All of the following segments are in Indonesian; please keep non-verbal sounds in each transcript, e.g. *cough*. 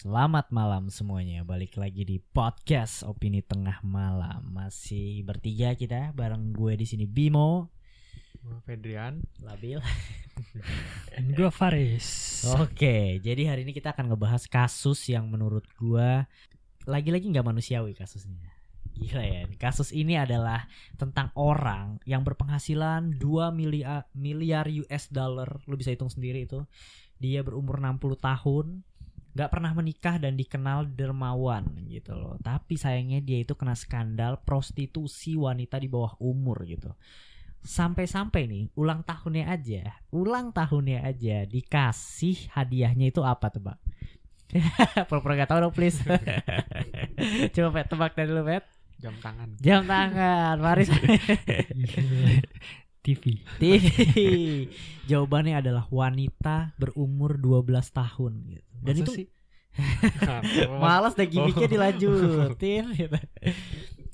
Selamat malam semuanya. Balik lagi di podcast Opini Tengah Malam. Masih bertiga kita bareng gue di sini Bimo, Gua Fedrian. Labil. *laughs* Dan gue Faris. Oke, jadi hari ini kita akan ngebahas kasus yang menurut gue lagi-lagi nggak manusiawi kasusnya. Gila ya, kasus ini adalah tentang orang yang berpenghasilan 2 miliar, miliar US dollar. Lu bisa hitung sendiri itu. Dia berumur 60 tahun, nggak pernah menikah dan dikenal dermawan gitu loh. Tapi sayangnya dia itu kena skandal prostitusi wanita di bawah umur gitu. Sampai-sampai nih ulang tahunnya aja, ulang tahunnya aja dikasih hadiahnya itu apa tebak? *laughs* Pura-pura gak tau dong please *laughs* Coba Pet tebak dari lu Pet Jam tangan. Jam tangan Maris *laughs* TV. TV *laughs* Jawabannya adalah wanita berumur 12 tahun gitu. Dan Masa itu sih? *laughs* Malas deh gimmicknya Oh. dilanjutin *laughs* gitu.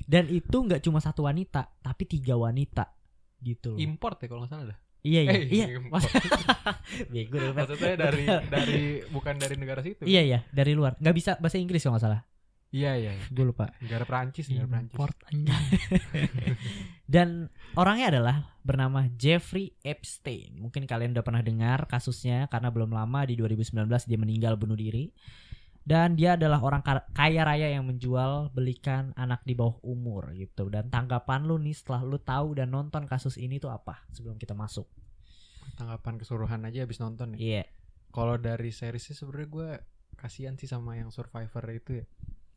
Dan itu nggak cuma satu wanita Tapi tiga wanita Gitu loh import ya kalau nggak salah dah. Iya iya Eh, iya Bego. Maksudnya dari dari bukan dari negara situ. Iya iya dari luar nggak bisa bahasa Inggris kalau nggak salah Iya iya. Gue lupa Negara Perancis, negara Perancis. Import. *laughs* Dan orangnya adalah bernama Jeffrey Epstein. Mungkin kalian udah pernah dengar kasusnya karena belum lama di 2019 dia meninggal bunuh diri. Dan dia adalah orang ka- kaya raya yang menjual belikan anak di bawah umur gitu. Dan tanggapan lu nih setelah lu tahu dan nonton kasus ini tuh apa sebelum kita masuk? Tanggapan keseluruhan aja habis nonton ya. Iya. Kalau dari seriesnya sebenarnya gue kasihan sih sama yang survivor itu ya.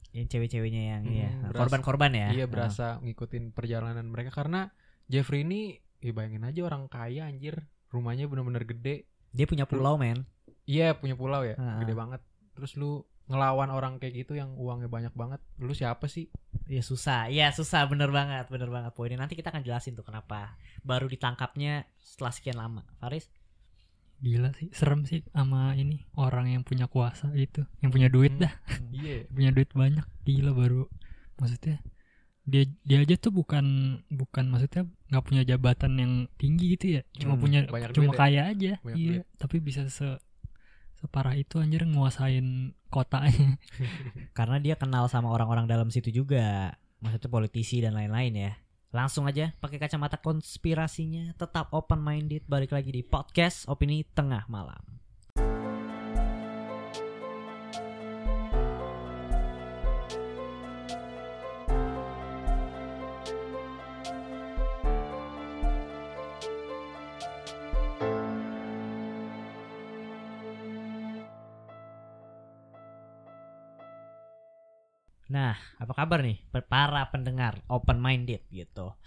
Yang cewek-ceweknya yang Hmm, berasa- korban-korban ya. Iya berasa ngikutin perjalanan mereka karena Jeffrey ini ya bayangin aja orang kaya anjir. Rumahnya bener-bener gede. Dia punya pulau men. Iya punya pulau ya, Ah. gede banget. Terus lu ngelawan orang kayak gitu yang uangnya banyak banget. Lu siapa sih? Iya susah, iya susah bener banget, bener banget poinnya. Nanti kita akan jelasin tuh kenapa baru ditangkapnya setelah sekian lama. Faris? Gila sih, serem sih sama ini orang yang punya kuasa gitu, yang punya duit Hmm. dah, Iya. *laughs* punya duit banyak. Gila baru maksudnya dia dia aja tuh bukan bukan maksudnya nggak punya jabatan yang tinggi gitu ya, cuma Hmm, punya banyak cuma duit ya? kaya aja. Banyak iya, duit. tapi bisa se separah itu anjir nguasain kotanya. *laughs* Karena dia kenal sama orang-orang dalam situ juga. Maksudnya politisi dan lain-lain ya. Langsung aja pakai kacamata konspirasinya, tetap open minded balik lagi di podcast Opini Tengah Malam. Nah, apa kabar nih para pendengar open minded gitu.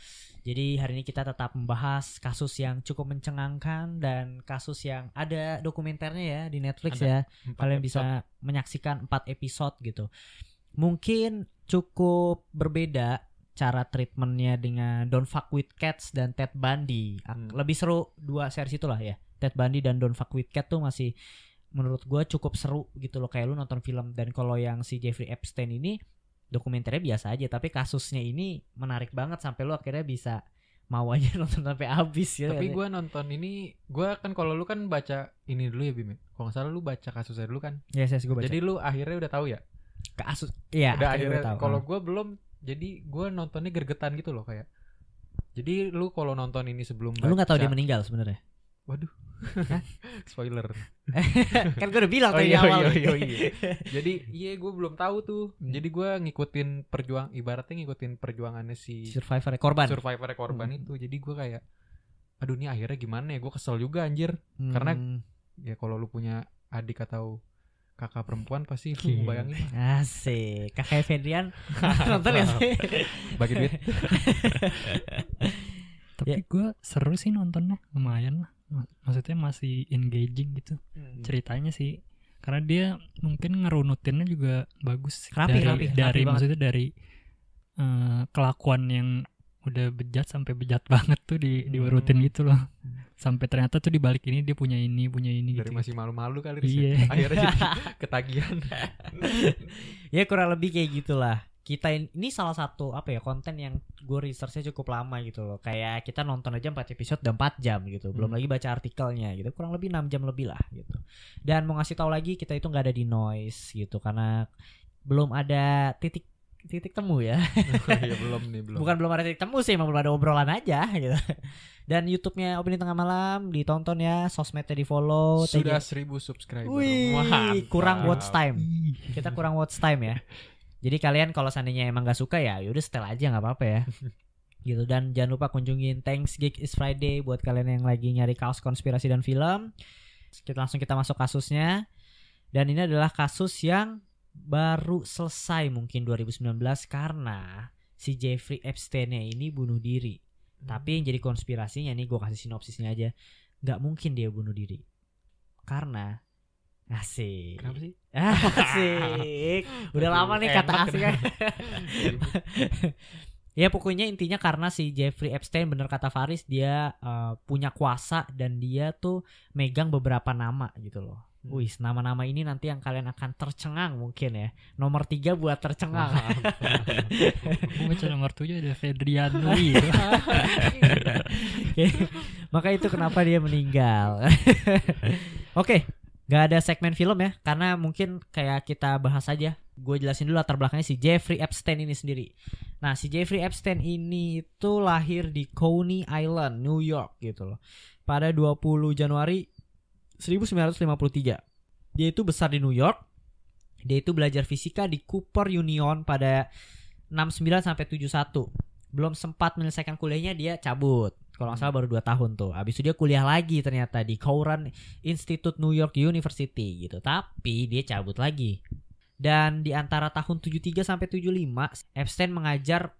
Jadi hari ini kita tetap membahas kasus yang cukup mencengangkan dan kasus yang ada dokumenternya ya di Netflix Ada. ya. Kalian episode. bisa menyaksikan 4 episode gitu. Mungkin cukup berbeda cara treatmentnya dengan Don't Fuck With Cats dan Ted Bundy. Hmm. Lebih seru dua series itulah ya. Ted Bundy dan Don't Fuck With Cat tuh masih menurut gua cukup seru gitu loh kayak lu nonton film dan kalau yang si Jeffrey Epstein ini dokumenternya biasa aja tapi kasusnya ini menarik banget sampai lu akhirnya bisa mau aja *laughs* nonton sampai habis ya. Tapi gue nonton ini, gue kan kalau lu kan baca ini dulu ya Bim. ya? Kalau nggak salah lu baca kasusnya dulu kan. Yes, yes, gua baca. Jadi lu akhirnya udah tahu ya. kasus iya udah akhirnya akhirnya. Kalau Ah. gue belum, jadi gue nontonnya gergetan gitu loh kayak. Jadi lu kalau nonton ini sebelum lu nggak tahu dia baca- meninggal sebenarnya. Waduh. *laughs* Spoiler. *laughs* kan gue udah bilang Oh tadi iya, awal. iya, iya, iya. *laughs* Jadi iya gue belum tahu tuh. Hmm. Jadi gue ngikutin perjuang ibaratnya ngikutin perjuangannya si Survivor korban. survivor korban Hmm. itu. Jadi gue kayak aduh ini akhirnya gimana ya? Gue kesel juga anjir. Hmm. karena- Ya kalau lu punya adik atau kakak perempuan pasti lu Iya. bayangin Asik Kakak Fedrian Nonton gak sih? bagi duit. Tapi Ya. gue seru sih nontonnya, lumayan lah. Mak- Maksudnya masih engaging gitu ceritanya sih. Karena dia mungkin ngerunutinnya juga bagus Rapi, dari rapi, dari rapi banget. maksudnya dari eh, kelakuan yang udah bejat sampai bejat banget tuh di diurutin Hmm. gitu loh. Sampai ternyata tuh di balik ini dia punya ini, punya ini Dari gitu. masih malu-malu kali ya. Iya. *laughs* Akhirnya jadi *laughs* ketagihan. ya kurang lebih kayak gitulah kita in- ini salah satu apa ya konten yang gue researchnya cukup lama gitu loh. Kayak kita nonton aja 4 episode dan 4 jam gitu. Belum Hmm. lagi baca artikelnya gitu. Kurang lebih 6 jam lebih lah gitu. Dan mau ngasih tahu lagi kita itu nggak ada di noise gitu. Karena belum ada titik titik temu ya. *laughs* Ya belum nih belum. bukan belum ada titik temu sih emang belum ada obrolan aja gitu. Dan YouTube-nya opini tengah malam ditonton ya. Sosmednya di follow sudah seribu subscriber. Wih, Mantap. kurang watch time. Kita kurang watch time ya. *laughs* Jadi kalian kalau seandainya emang gak suka ya yaudah setel aja nggak apa-apa ya. *laughs* gitu dan jangan lupa kunjungin Thanks Geek is Friday buat kalian yang lagi nyari kaos konspirasi dan film. Kita langsung kita masuk kasusnya. Dan ini adalah kasus yang baru selesai mungkin 2019 karena si Jeffrey Epstein ini bunuh diri. Tapi yang jadi konspirasinya nih gue kasih sinopsisnya aja. nggak mungkin dia bunuh diri. Karena asik. Kenapa sih? *laughs* Asik. Udah Aduh, lama nih kata asik kan. *laughs* ya pokoknya intinya karena si Jeffrey Epstein bener kata Faris dia eh, punya kuasa dan dia tuh megang beberapa nama gitu loh. Hmm. Wih, nama-nama ini nanti yang kalian akan tercengang mungkin ya. Nomor tiga buat tercengang. Gue baca nomor tujuh ada Fedrian. *laughs* Oke, Maka itu kenapa dia meninggal. Oke, nggak ada segmen film ya, karena mungkin kayak kita bahas aja. Gue jelasin dulu latar belakangnya si Jeffrey Epstein ini sendiri. Nah, si Jeffrey Epstein ini itu lahir di Coney Island, New York gitu loh. Pada 20 Januari 1953. Dia itu besar di New York. Dia itu belajar fisika di Cooper Union pada 69 sampai 71 belum sempat menyelesaikan kuliahnya dia cabut kalau nggak salah baru 2 tahun tuh habis itu dia kuliah lagi ternyata di Cowan Institute New York University gitu tapi dia cabut lagi dan di antara tahun 73 sampai 75 Epstein mengajar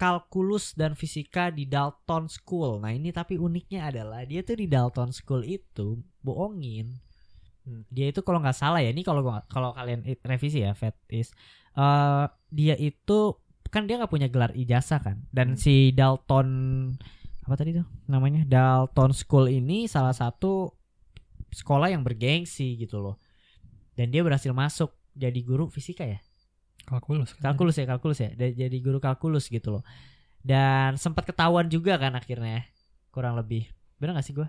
kalkulus dan fisika di Dalton School. Nah, ini tapi uniknya adalah dia tuh di Dalton School itu bohongin. Hmm. Dia itu kalau nggak salah ya, ini kalau kalau kalian revisi ya, Fetis. eh dia itu kan dia nggak punya gelar ijazah kan. Dan Hmm. si Dalton apa tadi tuh namanya? Dalton School ini salah satu sekolah yang bergengsi gitu loh. Dan dia berhasil masuk jadi guru fisika ya Kalkulus. kan? kalkulus ya kalkulus ya jadi guru kalkulus gitu loh dan sempat ketahuan juga kan akhirnya kurang lebih bener gak sih gue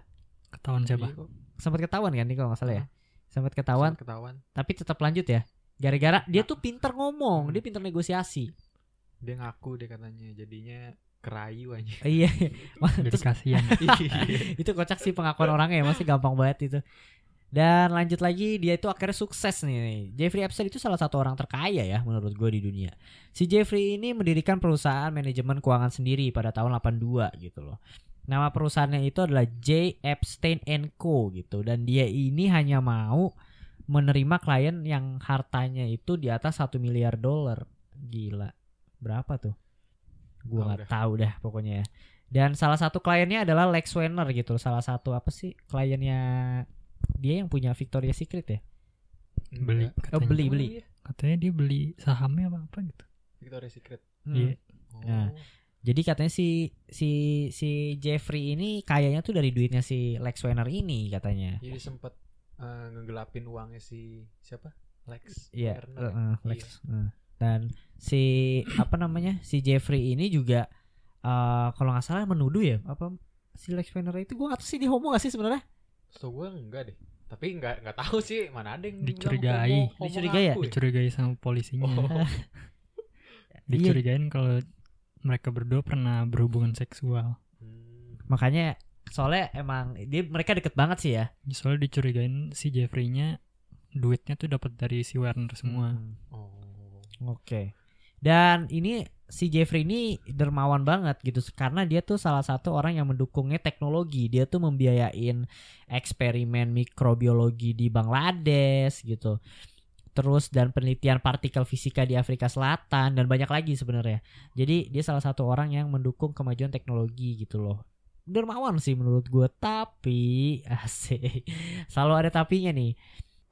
Ketahuan siapa? Sempat ketahuan kan nih kalau nggak salah ya Hah? sempat ketahuan Ketahuan. tapi tetap lanjut ya gara-gara dia Nah. tuh pinter ngomong Hmm. dia pinter negosiasi Dia ngaku dia katanya jadinya kerayu aja. iya *laughs* Jadi Terus kasihan. *laughs* *laughs* itu kocak sih pengakuan orangnya ya masih gampang banget itu. Dan lanjut lagi dia itu akhirnya sukses nih Jeffrey Epstein itu salah satu orang terkaya ya menurut gue di dunia. Si Jeffrey ini mendirikan perusahaan manajemen keuangan sendiri pada tahun 82 gitu loh. Nama perusahaannya itu adalah J. Epstein Co. gitu. Dan dia ini hanya mau menerima klien yang hartanya itu di atas satu miliar dolar. Gila. Berapa tuh gue nggak dah. tahu dah pokoknya ya. Dan salah satu kliennya adalah Lex Wener gitu. Salah satu apa sih kliennya dia yang punya Victoria's Secret ya? Beli. Enggak. Oh, katanya. beli Oh, beli. iya. Katanya dia beli sahamnya apa apa gitu. Victoria's Secret. Hmm. Iya. Oh. Nah. Jadi katanya si si si Jeffrey ini kayaknya tuh dari duitnya si Lex Wener ini katanya. Jadi sempat eh, ngegelapin uangnya si siapa? Lex. Iya, Werner ya? eh, eh, Lex. eh. Dan si apa namanya? Si Jeffrey ini juga eh kalau nggak salah menuduh ya apa si Lex Wener itu gua nggak tahu sih dia homo gak sih sebenarnya? Setahu gue enggak deh. Tapi enggak enggak tahu sih mana ada yang Dicurigai. homo- homo Dicurigai ya? ngaku Dicurigai sama polisinya. Oh. *laughs* Iya. Dicurigain kalau mereka berdua pernah berhubungan seksual. Hmm. Makanya soalnya emang dia mereka deket banget sih ya. Soalnya dicurigain si Jeffrey-nya duitnya tuh dapat dari si Werner semua. Hmm. Oh. Oke. Dan ini si Jeffrey ini dermawan banget gitu karena dia tuh salah satu orang yang mendukungnya teknologi. Dia tuh membiayain eksperimen mikrobiologi di Bangladesh gitu. Terus dan penelitian partikel fisika di Afrika Selatan dan banyak lagi sebenarnya. Jadi dia salah satu orang yang mendukung kemajuan teknologi gitu loh. Dermawan sih menurut gue tapi *laughs* asik. Selalu ada tapinya nih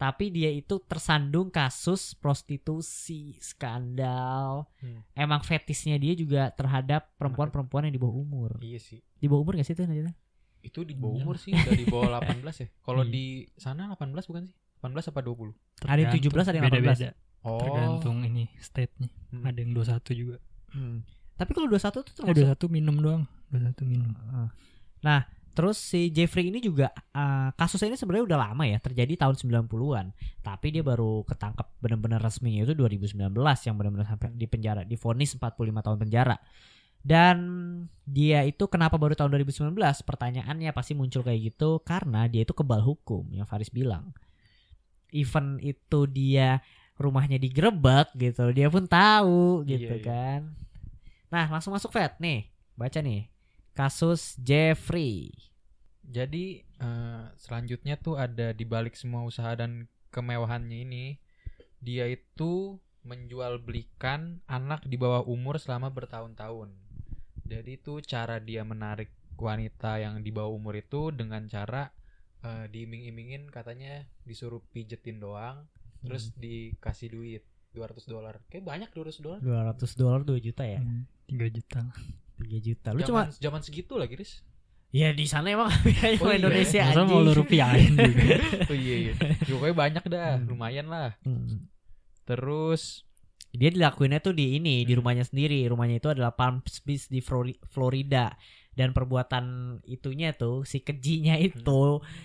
tapi dia itu tersandung kasus prostitusi skandal Hmm. emang fetisnya dia juga terhadap perempuan-perempuan yang di bawah umur Iya sih. di bawah umur gak sih itu Najwa? Itu di bawah Iya. umur sih, udah di bawah *laughs* 18 ya. Kalau Iya. di sana 18 bukan sih? 18 apa 20? Ada yang 17, ada yang Beda-beda. Oh. tergantung ini state-nya Hmm. ada yang 21 juga Hmm. Tapi kalau 21 tuh eh termasuk 21 minum doang 21 minum Heeh. Nah, terus si Jeffrey ini juga uh, kasusnya ini sebenarnya udah lama ya, terjadi tahun 90-an. Tapi dia baru ketangkep benar-benar resminya itu 2019 yang benar-benar sampai di penjara, divonis 45 tahun penjara. Dan dia itu kenapa baru tahun 2019? Pertanyaannya pasti muncul kayak gitu karena dia itu kebal hukum yang Faris bilang. Even itu dia rumahnya digerebek gitu, dia pun tahu Iya, gitu iya. kan. Nah, langsung masuk Fat nih. Baca nih kasus Jeffrey. Jadi eh, selanjutnya tuh ada di balik semua usaha dan kemewahannya ini, dia itu menjual belikan anak di bawah umur selama bertahun-tahun. Jadi itu cara dia menarik wanita yang di bawah umur itu dengan cara eh, diiming-imingin katanya disuruh pijetin doang, terus dikasih duit 200 dolar. Kayak banyak 200 dolar. 200 dolar 2 juta ya? Hmm, 3 juta 3 juta. Lu cuma Zaman, zaman segitu lagi, Riz. Ya di sana emang *laughs* kayaknya Oh iya. Indonesia masa anjing. mau lu rupiahin juga *laughs* oh iya iya. Pokoknya banyak dah, Hmm. lumayan lah. Hmm. Terus Dia dilakuinnya tuh di ini, di Hmm. rumahnya sendiri. Rumahnya itu adalah Palm Beach di Flori- Florida. Dan perbuatan itunya tuh si kejinya Hmm. itu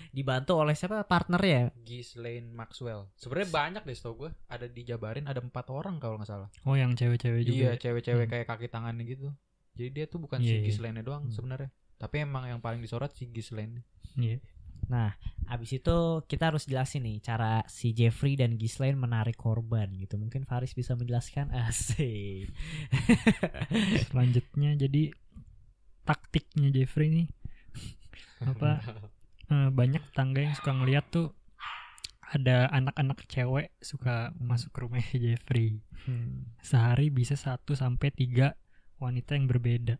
dibantu oleh siapa partnernya? Ghislaine Maxwell. Sebenarnya banyak deh setahu gue. Ada dijabarin ada empat orang kalau nggak salah. oh yang cewek-cewek juga Iya, cewek-cewek Hmm. kayak kaki tangannya gitu. Jadi dia tuh bukan Iya, si iya. Ghislaine doang Hmm. sebenarnya. Tapi emang yang paling disorot si Ghislaine. Iya. Abis itu kita harus jelasin nih cara si Jeffrey dan Ghislaine menarik korban gitu. Mungkin Faris bisa menjelaskan *laughs* asik. selanjutnya jadi taktiknya Jeffrey nih apa *laughs* eh, banyak tetangga yang suka ngeliat tuh ada anak-anak cewek suka masuk ke rumah Jeffrey Hmm. sehari bisa 1 sampai tiga wanita yang berbeda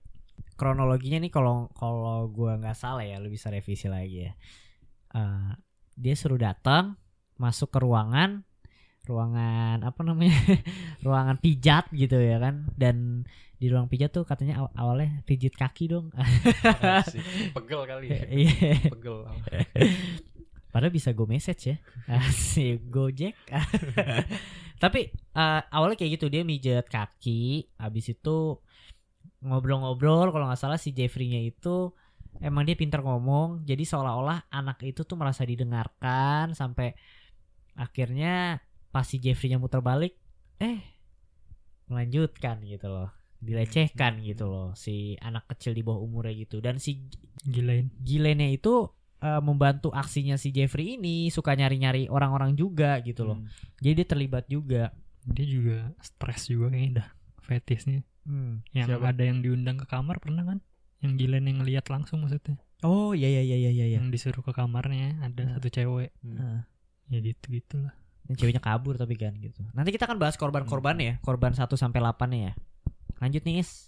kronologinya nih kalau kalau gua nggak salah ya lu bisa revisi lagi ya. Eh, dia suruh datang masuk ke ruangan ruangan apa namanya? *laughs* Ruangan pijat gitu ya kan. Dan di ruang pijat tuh katanya aw- awalnya pijit kaki dong. Asik. *laughs* Pegel kali ya. iya. Pegel. *laughs* padahal bisa go message ya. Asik gojek. Tapi eh, awalnya kayak gitu dia mijet kaki habis itu ngobrol-ngobrol kalau nggak salah si Jeffrey-nya itu emang dia pintar ngomong jadi seolah-olah anak itu tuh merasa didengarkan sampai akhirnya pas si Jeffrey-nya muter balik eh melanjutkan gitu loh. Dilecehkan gitu loh si anak kecil di bawah umurnya gitu. Dan si gilain Gilenya itu eh, membantu aksinya si Jeffrey ini suka nyari-nyari orang-orang juga gitu loh. Hmm. jadi dia terlibat juga. Dia juga stres juga kayaknya dah fetisnya yang Siapa? ada yang diundang ke kamar pernah kan yang gilain yang ngeliat langsung maksudnya oh iya iya iya iya iya yang disuruh ke kamarnya ada satu cewek Heeh. ya gitu gitulah Dan ceweknya kabur tapi kan gitu. Nanti kita akan bahas korban-korban ya, korban 1 sampai 8 ya. Lanjut nih Is.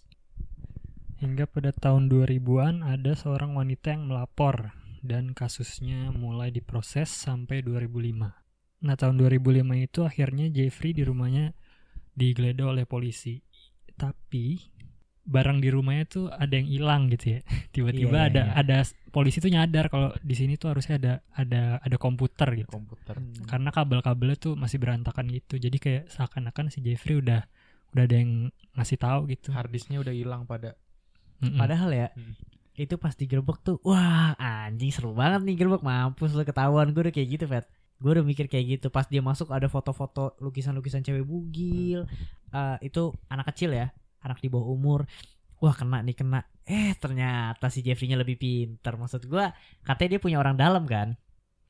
Hingga pada tahun 2000-an ada seorang wanita yang melapor dan kasusnya mulai diproses sampai 2005. Nah, tahun 2005 itu akhirnya Jeffrey di rumahnya digeledah oleh polisi. Tapi barang di rumahnya tuh ada yang hilang gitu ya. *laughs* Tiba-tiba Iya, iya, ada iya. ada polisi tuh nyadar kalau di sini tuh harusnya ada ada ada komputer gitu. komputer. Karena kabel-kabelnya tuh masih berantakan gitu. Jadi kayak seakan-akan si Jeffrey udah udah ada yang ngasih tahu gitu. Harddisknya udah hilang pada. Mm-mm. Padahal ya Hmm. itu pas digerebek tuh wah anjing seru banget nih gerebek mampus lu ketahuan gue udah kayak gitu Fet gue udah mikir kayak gitu. Pas dia masuk ada foto-foto lukisan-lukisan cewek bugil. Eh, itu anak kecil ya. Anak di bawah umur. Wah kena nih kena. Eh ternyata si Jeffrey-nya lebih pinter. Maksud gue katanya dia punya orang dalam kan?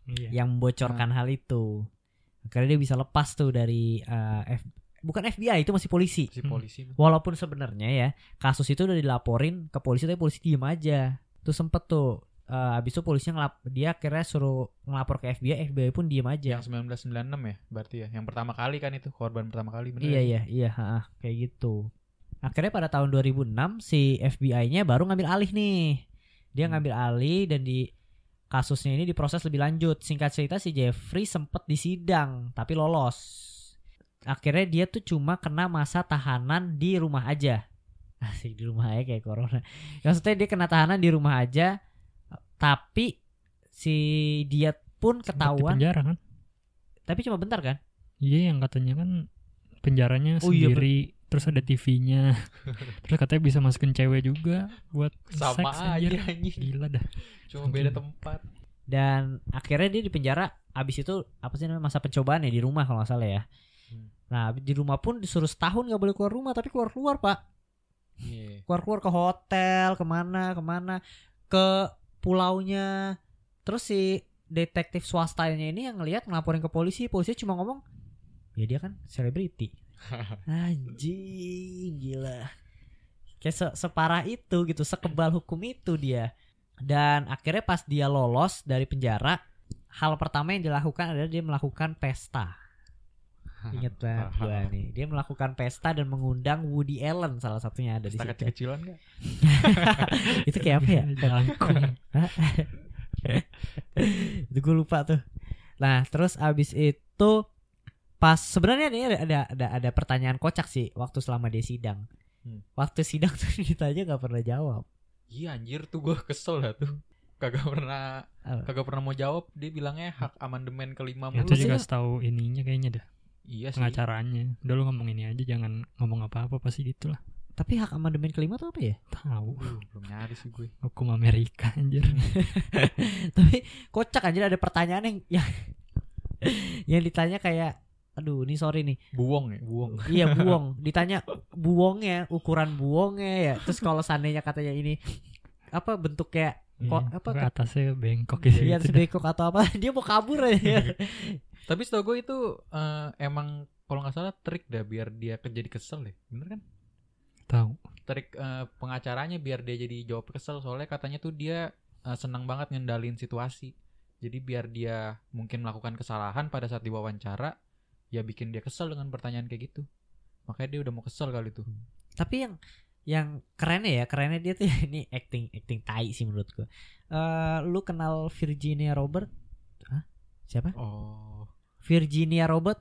Iya. yang membocorkan hal itu. Akhirnya dia bisa lepas tuh dari eh, F- bukan FBI itu masih polisi. Si Hmm. polisi. Walaupun sebenarnya ya kasus itu udah dilaporin ke polisi tapi polisi diem aja. Tuh sempet tuh eh, abis itu polisinya ngelap dia akhirnya suruh ngelapor ke FBI, FBI pun diem aja. Yang 1996 ya berarti ya. Yang pertama kali kan itu korban pertama kali bener. Iya ya? iya iya ha, kayak gitu. Akhirnya pada tahun 2006 si FBI-nya baru ngambil alih nih. Dia Hmm. ngambil alih dan di kasusnya ini diproses lebih lanjut. Singkat cerita si Jeffrey sempet disidang tapi lolos. Akhirnya dia tuh cuma kena masa tahanan di rumah aja. *laughs* Asik di rumah aja kayak corona. Maksudnya dia kena tahanan di rumah aja tapi si dia pun di ketahuan penjara kan? tapi cuma bentar kan? Iya yang katanya kan penjaranya Oh iya, sendiri terus ada TV-nya *laughs* terus katanya bisa masukin cewek juga buat Sama seks, aja anjir. gila dah Cuma beda tempat. dan akhirnya dia di penjara abis itu apa sih namanya masa pencobaan ya di rumah kalau nggak salah ya Hmm. nah di rumah pun disuruh setahun nggak boleh keluar rumah tapi keluar keluar pak Iya. keluar keluar ke hotel ke mana ke mana ke pulaunya. Terus si detektif swastanya ini yang ngelihat ngelaporin ke polisi polisi cuma ngomong ya dia kan selebriti. *laughs* Anjing gila. Kayak se- separah itu gitu sekebal hukum itu dia. Dan akhirnya pas dia lolos dari penjara hal pertama yang dilakukan adalah dia melakukan pesta inget *laughs* banget gua nih dia melakukan pesta dan mengundang Woody Allen salah satunya ada di Pesta situ kecil-kecilan gak? *laughs* itu kayak apa ya *laughs* Jangkung. itu gue lupa tuh nah terus abis itu pas sebenarnya ini ada, ada ada ada pertanyaan kocak sih waktu selama dia sidang Hmm. waktu sidang tuh ditanya nggak pernah jawab Iya anjir tuh gue kesel dah tuh. Kagak pernah Apa? kagak pernah mau jawab. Dia bilangnya hak amandemen kelima Ya, itu juga tahu ininya kayaknya dah Iya sih. pengacaranya. Udah lu ngomong ini aja jangan ngomong apa-apa pasti gitu lah tapi hak amandemen kelima tuh apa ya? Tahu. Uh, belum nyari sih gue. hukum Amerika anjir. *laughs* Tapi kocak aja ada pertanyaan yang yang, yang ditanya kayak aduh ini sorry nih. Buong ya, buong. iya buong ditanya buongnya ukuran buongnya ya? Terus kalau seandainya katanya ini apa bentuk kayak kok Iya, apa ke atasnya bengkok gitu, Iya, gitu sebekok atau apa *laughs* dia mau kabur aja *laughs* Tapi setahu gue itu eh, emang kalau nggak salah trik dah biar dia jadi kesel deh. Bener kan? tahu Trik eh, pengacaranya biar dia jadi jawab kesel soalnya katanya tuh dia eh, senang banget ngendalin situasi. Jadi biar dia mungkin melakukan kesalahan pada saat diwawancara, ya bikin dia kesel dengan pertanyaan kayak gitu. Makanya dia udah mau kesel kali tuh. tapi yang yang kerennya ya kerennya dia tuh *laughs* ini acting acting tai sih menurut gua Eh, lu kenal Virginia Robert Hah? siapa Oh. Virginia Robert?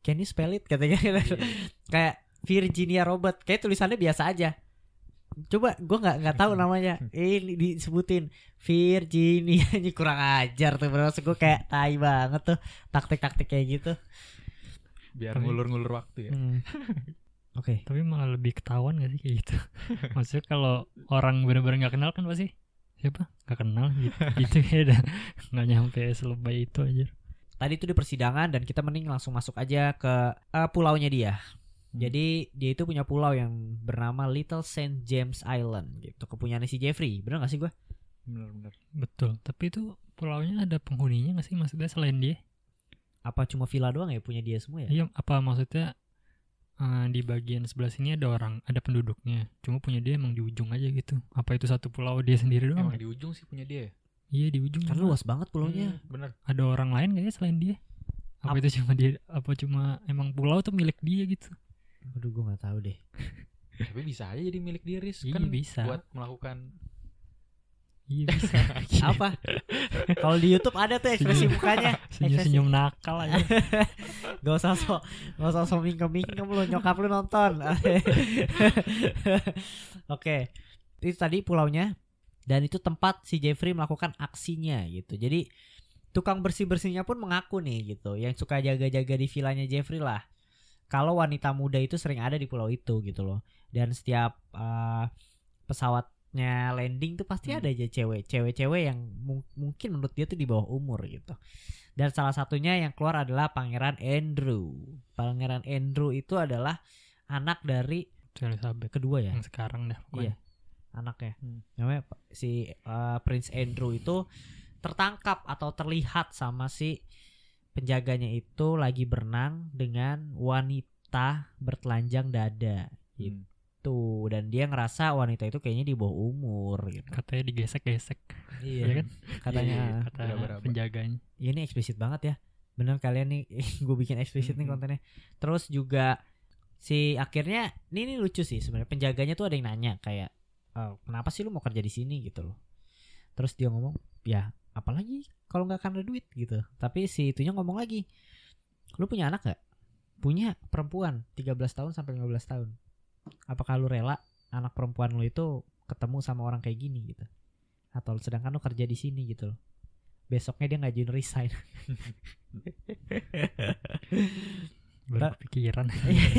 Can you spell it? Katanya. Iya. *laughs* kayak Virginia Robert. Kayak tulisannya biasa aja. Coba gua nggak nggak tahu namanya. Eh ini disebutin. Virginia. *laughs* Ini kurang ajar tuh bro. Maksud gua kayak tai banget tuh. Taktik-taktik kayak gitu. Biar ngulur-ngulur waktu ya. Hmm. *laughs* oke. Tapi malah lebih ketahuan gak sih kayak gitu? Maksudnya kalau orang bener-bener nggak kenal kan pasti? Siapa? Nggak kenal gitu, gitu kayak udah nggak nyampe selebay itu aja tadi itu di persidangan dan kita mending langsung masuk aja ke eh, pulaunya dia. Hmm. Jadi dia itu punya pulau yang bernama Little Saint James Island gitu. Kepunyaannya si Jeffrey. Bener gak sih gua? Bener-bener. betul tapi itu pulaunya ada penghuninya nggak sih maksudnya selain dia Apa cuma villa doang ya punya dia semua ya? iya apa maksudnya eh, di bagian sebelah sini ada orang ada penduduknya cuma punya dia emang di ujung aja gitu apa itu satu pulau dia sendiri doang Emang di ujung sih punya dia. Ya? iya di ujung Kan luas banget pulaunya. Hmm, bener. ada orang lain kayaknya selain dia apa Ap- itu cuma dia apa cuma emang pulau tuh milik dia gitu Aduh gua nggak tahu deh. *laughs* Tapi bisa aja jadi milik dia Riz. Iya, kan bisa. buat melakukan iya *laughs* bisa Apa? Kalau di YouTube ada tuh ekspresi mukanya. *laughs* senyum senyum nakal aja Gak usah so, gak usah so mingkem mingkem lu nyokap lu nonton. Oke, itu tadi pulaunya dan itu tempat si Jeffrey melakukan aksinya gitu. Jadi tukang bersih bersihnya pun mengaku nih gitu, yang suka jaga jaga di villanya Jeffrey lah. Kalau wanita muda itu sering ada di pulau itu gitu loh. Dan setiap uh, pesawatnya landing tuh pasti Hmm. ada aja cewek, cewek-cewek yang mung- mungkin menurut dia tuh di bawah umur gitu. Dan salah satunya yang keluar adalah Pangeran Andrew. Pangeran Andrew itu adalah anak dari Elizabeth kedua ya, yang sekarang dah Iya. Anaknya. Hmm. Namanya si uh, Prince Andrew itu tertangkap atau terlihat sama si penjaganya itu lagi berenang dengan wanita bertelanjang dada Hmm. gitu. Dan dia ngerasa wanita itu kayaknya di bawah umur gitu. katanya digesek-gesek Iya Iya kan? Katanya Iya, iya. kata penjaganya Ya, ini eksplisit banget ya. Bener kalian nih, *laughs* gue bikin eksplisit nih Mhm. kontennya. Terus juga si akhirnya ini, ini lucu sih sebenarnya penjaganya tuh ada yang nanya kayak "Eh, kenapa sih lu mau kerja di sini gitu loh. Terus dia ngomong, ya apalagi kalau nggak karena duit gitu. Tapi si itunya ngomong lagi, lu punya anak nggak? Punya perempuan 13 tahun sampai 15 tahun. Apakah lu rela anak perempuan lu itu ketemu sama orang kayak gini gitu? Atau sedangkan lu kerja di sini gitu loh besoknya dia ngajuin resign *laughs* Baru Ta- kepikiran.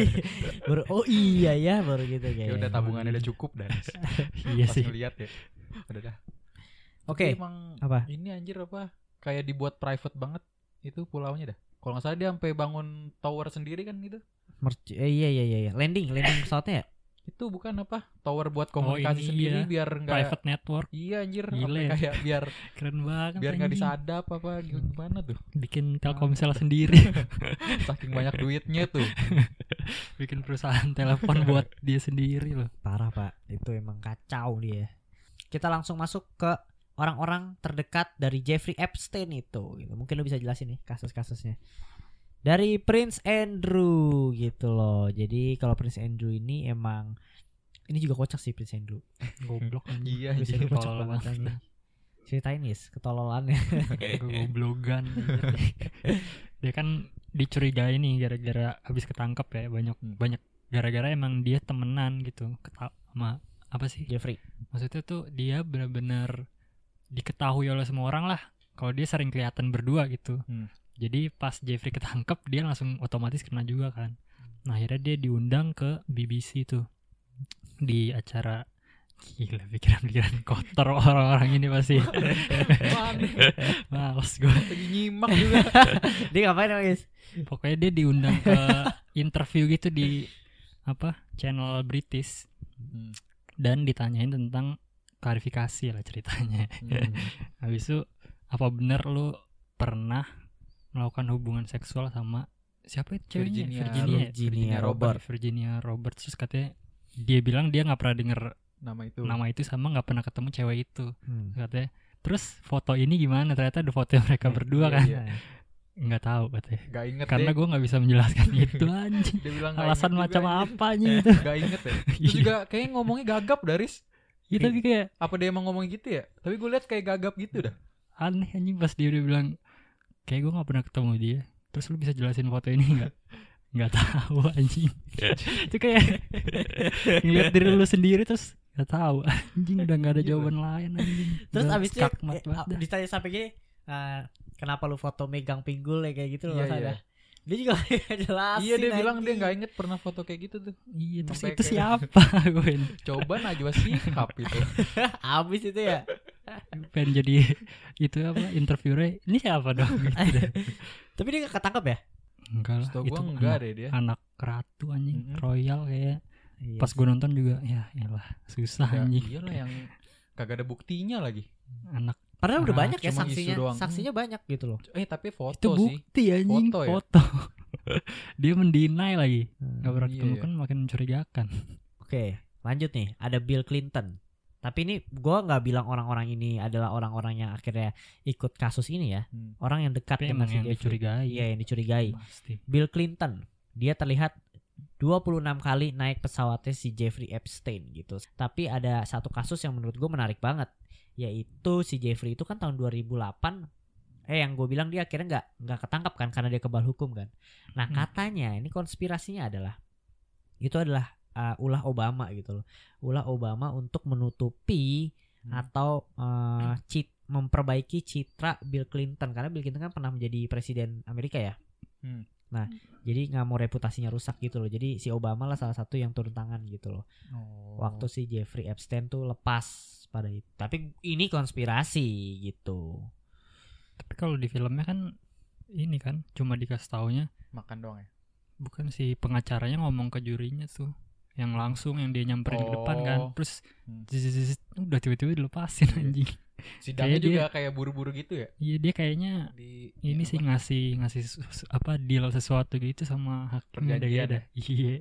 *laughs* baru oh iya ya baru gitu Ya kayak udah tabungannya udah cukup dan *laughs* iya pas sih. ngeliat ya. Udah dah. oke emang apa ini anjir apa? Kayak dibuat private banget itu pulaunya dah. Kalau nggak salah dia sampai bangun tower sendiri kan gitu. Merc- eh, iya iya iya iya. landing landing pesawatnya ya Itu bukan apa? Tower buat komunikasi ini sendiri iya. biar nggak Private network Iya anjir, Apa ya. kayak biar *laughs* keren banget. biar nggak disadap apa gimana tuh? Bikin Telkomsel sendiri, *laughs* Saking banyak duitnya tuh. *laughs* bikin perusahaan telepon buat dia sendiri loh. parah pak itu emang kacau dia kita langsung masuk ke orang-orang terdekat dari Jeffrey Epstein itu gitu. mungkin lu bisa jelasin nih kasus-kasusnya dari Prince Andrew gitu loh jadi kalau Prince Andrew ini emang ini juga kocak sih Prince Andrew *laughs* Goblok anjing. Iya Prince. Andrew kocak banget anjing. ceritain guys ketololannya *laughs* Goblogan. dia kan dicurigai nih gara-gara habis ketangkep ya banyak Hmm. banyak gara-gara emang dia temenan gitu keta sama apa sih Jeffrey maksudnya tuh dia benar-benar diketahui oleh semua orang lah kalau dia sering kelihatan berdua gitu Hmm. Jadi pas Jeffrey ketangkep dia langsung otomatis kena juga kan. Nah akhirnya dia diundang ke BBC tuh. Di acara gila pikiran-pikiran kotor orang-orang ini pasti. *laughs* Males gue Lagi nyimak juga. *laughs* dia ngapain emang, guys pokoknya dia diundang ke interview gitu di apa channel British. Hmm. dan ditanyain tentang klarifikasi lah ceritanya. Hmm. *laughs* habis itu apa benar lu pernah melakukan hubungan seksual sama siapa itu ceweknya Virginia, Virginia, ya? Virginia Robert. Virginia Robert terus katanya dia bilang dia nggak pernah denger Nama itu. nama itu sama nggak pernah ketemu cewek itu Hmm. katanya terus foto ini gimana ternyata ada foto mereka berdua kan Iya. nggak tahu katanya Gak inget karena gue nggak bisa menjelaskan *laughs* itu anjing Dia bilang nggak alasan macam apa anjing itu Gak inget ya. *laughs* Terus Iya. juga kayaknya ngomongnya gagap Daris. ya, tapi kayak Apa dia emang ngomong gitu ya? Tapi gue liat kayak gagap gitu dah. aneh anjing pas dia udah bilang kayak gue nggak pernah ketemu dia terus lu bisa jelasin foto ini nggak *laughs* nggak tahu anjing *laughs* itu kayak ngeliat diri lu sendiri terus nggak tahu anjing udah nggak ada Gila. jawaban lain anjing *laughs* Terus abis itu eh, ditanya sampai gini, eh, kenapa lu foto megang pinggul ya kayak gitu loh Iya, iya. ada. Dia juga gak jelasin. iya dia bilang dia nggak inget pernah foto kayak gitu tuh. iya terus itu kayak- siapa gue Coba Najwa Shihab itu. Abis itu ya. Pengen jadi *laughs* itu apa interviewernya ini siapa dong *laughs* gitu dah. Tapi dia gak ketangkep ya? enggak lah itu enggak anak, deh dia. anak ratu anjing Mm-mm. royal kayak Iya. pas gue nonton juga ya elah susah Ya, anjing iyalah yang kagak ada buktinya lagi. anak Padahal udah Ah, banyak ya saksinya. doang. Saksinya banyak gitu loh. Eh tapi foto itu sih. bukti anjing Foto foto, ya? *laughs* dia mendinai lagi nggak pernah Iya, ketemu iya. kan makin mencurigakan Oke, lanjut nih. Ada Bill Clinton. Tapi ini gua nggak bilang orang-orang ini adalah orang-orang yang akhirnya ikut kasus ini ya. Hmm. Orang yang dekat tapi dengan si yang Jeffrey. dicurigai Iya, yang dicurigai. pasti Bill Clinton. Dia terlihat 26 kali naik pesawatnya si Jeffrey Epstein gitu. Tapi ada satu kasus yang menurut gue menarik banget, yaitu si Jeffrey itu kan tahun 2008 eh yang gue bilang dia akhirnya nggak nggak ketangkap kan karena dia kebal hukum kan. Nah Hmm. katanya ini konspirasinya adalah itu adalah uh, ulah Obama gitu loh, ulah Obama untuk menutupi Hmm. atau uh, cit memperbaiki citra Bill Clinton karena Bill Clinton kan pernah menjadi presiden Amerika ya. Hmm. Nah, jadi nggak mau reputasinya rusak gitu loh. Jadi si Obama lah salah satu yang turun tangan gitu loh. Oh. Waktu si Jeffrey Epstein tuh lepas pada itu. Tapi ini konspirasi gitu. tapi kalau di filmnya kan ini kan cuma dikasih taunya makan doang ya. bukan si pengacaranya ngomong ke jurinya tuh yang langsung yang dia nyamperin ke depan kan Oh. terus Hmm. zzzz, udah tiba-tiba dilepasin Iya. anjing Sidangnya Kayak juga kayak buru-buru gitu ya. iya dia kayaknya Di ini ya sih apa? ngasih ngasih su- su- apa deal sesuatu gitu sama hakimnya Perjanjian ada iya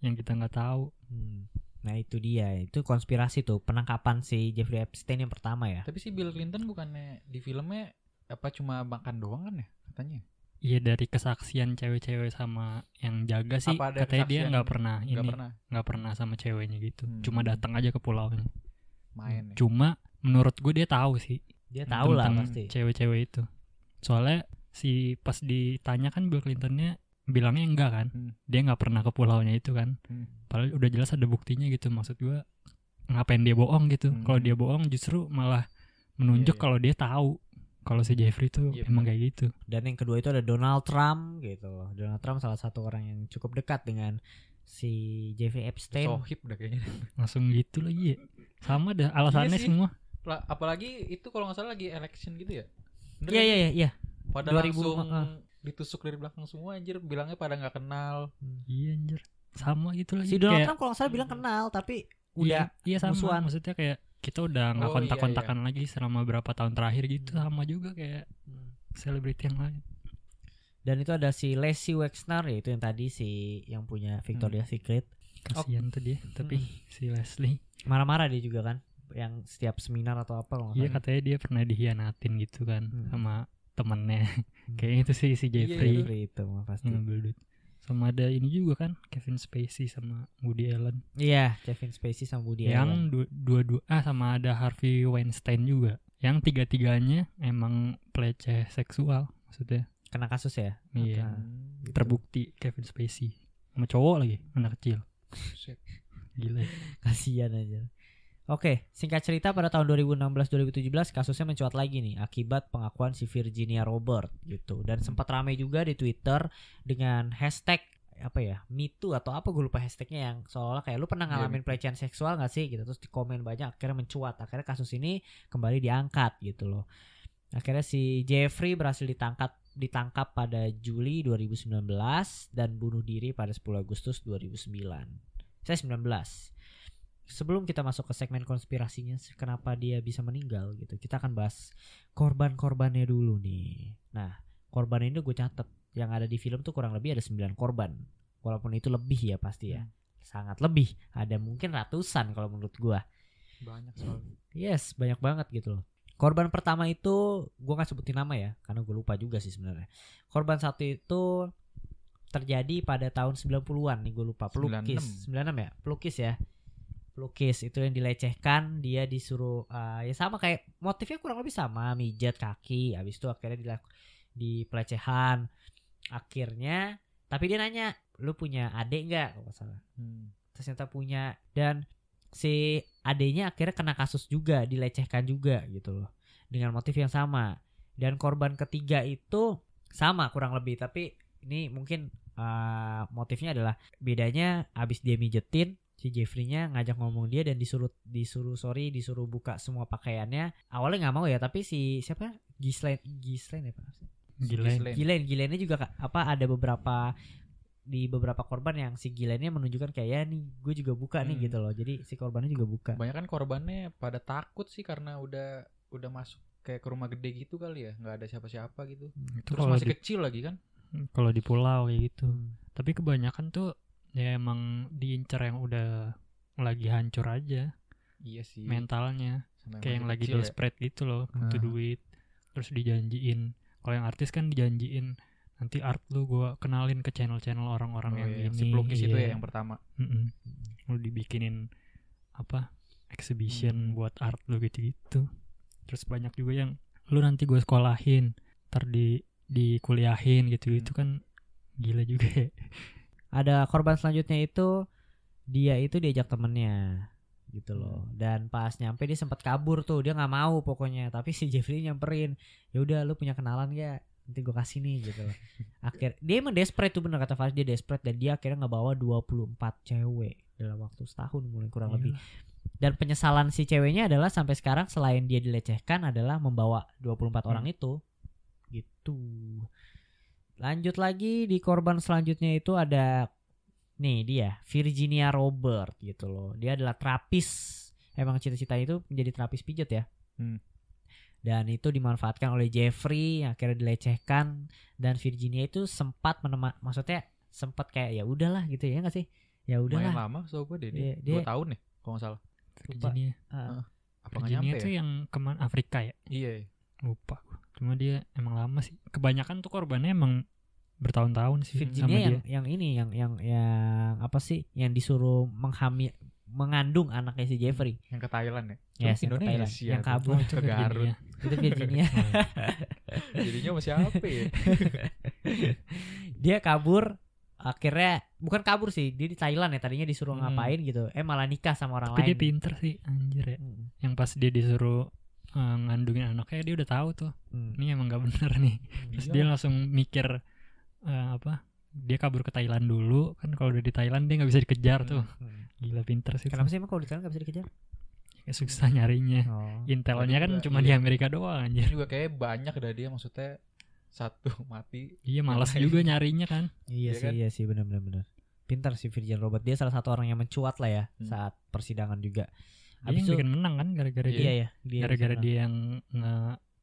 yang kita nggak tahu Hmm. Nah itu dia, itu konspirasi tuh penangkapan si Jeffrey Epstein yang pertama ya. Tapi si Bill Clinton bukannya di filmnya apa cuma makan doang kan ya katanya? Iya dari kesaksian cewek-cewek sama yang jaga sih Apa ada katanya dia nggak pernah Nggak ini pernah nggak pernah sama ceweknya gitu Hmm. cuma datang aja ke pulaunya main ya. cuma menurut gue dia tahu sih Dia tahu lah pasti. cewek-cewek itu soalnya si pas ditanya kan Bill Clintonnya bilangnya enggak kan Hmm. dia nggak pernah ke pulaunya itu kan Hmm. padahal udah jelas ada buktinya gitu maksud gue ngapain dia bohong gitu Hmm. kalau dia bohong justru malah menunjuk Iya, iya. kalau dia tahu Kalau si Jeffrey tuh Iya, emang kayak gitu. Dan yang kedua itu ada Donald Trump gitu loh. Donald Trump salah satu orang yang cukup dekat dengan si Jeffrey Epstein. Sohib dah kayaknya. *laughs* Langsung gitu lagi ya. Sama dah alasannya Iya sih. semua. Apalagi itu kalau nggak salah lagi election gitu ya. Iya iya iya iya. Pada 2000, langsung ah. ditusuk dari belakang semua anjir bilangnya pada nggak kenal. Iya anjir. Sama gitu lagi. Si Donald Kayak- Trump kalau nggak salah bilang kenal tapi Iya, udah iya sama musuhan. maksudnya kayak kita udah nggak Oh, iya, kontak-kontakan lagi selama berapa tahun terakhir gitu sama juga kayak selebriti yang lain. dan itu ada si Leslie Wexner yaitu yang tadi si yang punya Victoria's Secret. Kasihan tuh dia, tapi Hmm. si Leslie. Marah-marah dia juga kan yang setiap seminar atau apa Iya katanya dia pernah dihianatin gitu kan Hmm. sama temennya. Hmm. Kayaknya itu sih si Iya, Jeffrey Jeffrey itu mah pasti. duit. Sama ada ini juga kan Kevin Spacey sama Woody Allen. Iya, Kevin Spacey sama Woody yang Allen. du- dua-dua ah sama ada Harvey Weinstein juga. Yang tiga-tiganya emang peleceh seksual maksudnya. kena kasus ya. Iya. Gitu. Terbukti Kevin Spacey sama cowok lagi anak kecil. Gila. *laughs* Kasihan aja. Oke, singkat cerita pada tahun 2016-2017 kasusnya mencuat lagi nih akibat pengakuan si Virginia Robert gitu. Dan sempat ramai juga di Twitter dengan hashtag apa ya MeToo atau apa gue lupa hashtagnya yang seolah kayak lu pernah Iya, ngalamin Me Too. pelecehan seksual gak sih? gitu. Terus di komen banyak akhirnya mencuat. Akhirnya kasus ini kembali diangkat gitu loh. Akhirnya si Jeffrey berhasil ditangkap ditangkap pada Juli 2019 dan bunuh diri pada 10 Agustus 2009 saya 19 sebelum kita masuk ke segmen konspirasinya kenapa dia bisa meninggal gitu kita akan bahas korban-korbannya dulu nih. Nah korban ini gue catet yang ada di film tuh kurang lebih ada 9 korban. Walaupun itu lebih ya pasti ya. Sangat lebih ada mungkin ratusan kalau menurut gua. Banyak soalnya. yes banyak banget gitu loh. Korban pertama itu gua nggak sebutin nama ya karena gue lupa juga sih sebenarnya. Korban satu itu terjadi pada tahun 90-an nih gue lupa. Pelukis. 96 ya? Pelukis ya pelukis itu yang dilecehkan dia disuruh eh, ya sama kayak motifnya kurang lebih sama mijat kaki habis itu akhirnya dilak- di pelecehan akhirnya tapi dia nanya lu punya adik nggak? Kalau salah. Hmm. ternyata punya dan si adenya akhirnya kena kasus juga dilecehkan juga gitu loh dengan motif yang sama. Dan korban ketiga itu sama kurang lebih tapi ini mungkin uh, motifnya adalah bedanya abis dia mijetin si Jeffrey-nya ngajak ngomong dia dan disuruh disuruh sorry disuruh buka semua pakaiannya awalnya nggak mau ya tapi si siapa Gislain Gislain ya pak Gila. Ghislaine. Gilain Gilainnya juga apa ada beberapa di beberapa korban yang si Gilainnya menunjukkan kayak ya nih gue juga buka nih Hmm. gitu loh jadi si korbannya juga buka Banyak kan korbannya pada takut sih karena udah udah masuk kayak ke rumah gede gitu kali ya, nggak ada siapa-siapa gitu. Itu Terus masih di, kecil lagi kan? kalau di pulau kayak gitu. Hmm. Tapi kebanyakan tuh ya emang diincar yang udah lagi hancur aja Iya sih. mentalnya. Kayak yang lagi kecil ya. desperate gitu loh, butuh Ah. duit. Terus dijanjiin. Kalau yang artis kan dijanjiin nanti art lu gua kenalin ke channel-channel orang-orang Oh, yang iya, ini. si pelukis itu iya. ya yang pertama. Mm-mm. Lu dibikinin apa exhibition Hmm. buat art lu gitu-gitu. Terus banyak juga yang lu nanti gue sekolahin, ntar di dikuliahin gitu-gitu kan gila juga ya. Ada korban selanjutnya itu dia itu diajak temennya gitu loh. Hmm. dan pas nyampe dia sempat kabur tuh dia nggak mau pokoknya. Tapi si Jeffrey nyamperin ya udah lu punya kenalan gak nanti gue kasih nih gitu loh. *laughs* Akhir dia emang desperate tuh bener kata Faris dia desperate. Dan dia akhirnya ngebawa 24 cewek dalam waktu setahun mulai kurang lebih. Dan penyesalan si ceweknya adalah sampai sekarang selain dia dilecehkan adalah membawa 24 orang itu. Gitu lanjut lagi di korban selanjutnya itu ada nih dia Virginia Robert gitu loh dia adalah terapis emang cita-cita itu menjadi terapis pijat ya Hmm. dan itu dimanfaatkan oleh Jeffrey yang akhirnya dilecehkan dan Virginia itu sempat menemani maksudnya sempat kayak ya udahlah gitu ya nggak sih ya udahlah lama so gue deh. Dia- Dia, dia- Dua tahun nih kalau nggak salah. Virginia. Uh, Apa Virginia nyampe tuh ya? yang ke mana Afrika ya? Iya. Lupa gua. Cuma dia emang lama sih. Kebanyakan tuh korbannya emang bertahun-tahun sih sama Virginia yang dia. yang ini yang yang yang apa sih yang disuruh menghamil mengandung anaknya si Jeffrey Yang ke Thailand ya? Yes, yang ke Indonesia Thailand. Yang kabur. Oh, itu ke Garut. Virginia. itu Virginia *laughs* Jadinya masih apa ya? *laughs* dia kabur akhirnya bukan kabur sih dia di Thailand ya tadinya disuruh Hmm. ngapain gitu eh malah nikah sama orang Tapi dia lain pinter sih anjir ya. Mm. Yang pas dia disuruh eh, ngandungin anaknya dia udah tahu tuh Hmm. ini emang nggak bener nih terus Iya. dia langsung mikir eh, apa dia kabur ke Thailand dulu kan kalau udah di Thailand dia nggak bisa dikejar tuh Hmm. gila pinter sih Kenapa sih emang kalau di Thailand gak bisa dikejar? Kayak susah nyarinya Oh. intelnya kan juga, cuma iya. di Amerika doang anjir juga kayak banyak dah dia maksudnya satu *laughs* mati iya malas lain. juga nyarinya kan Iya Iya sih, kan? iya sih benar-benar benar. Pintar sih Virgil Robert. Dia salah satu orang yang mencuat lah ya Hmm. saat persidangan juga. Dia Habis yang itu bikin menang kan gara-gara Iya. dia iya ya, dia gara-gara dia yang nge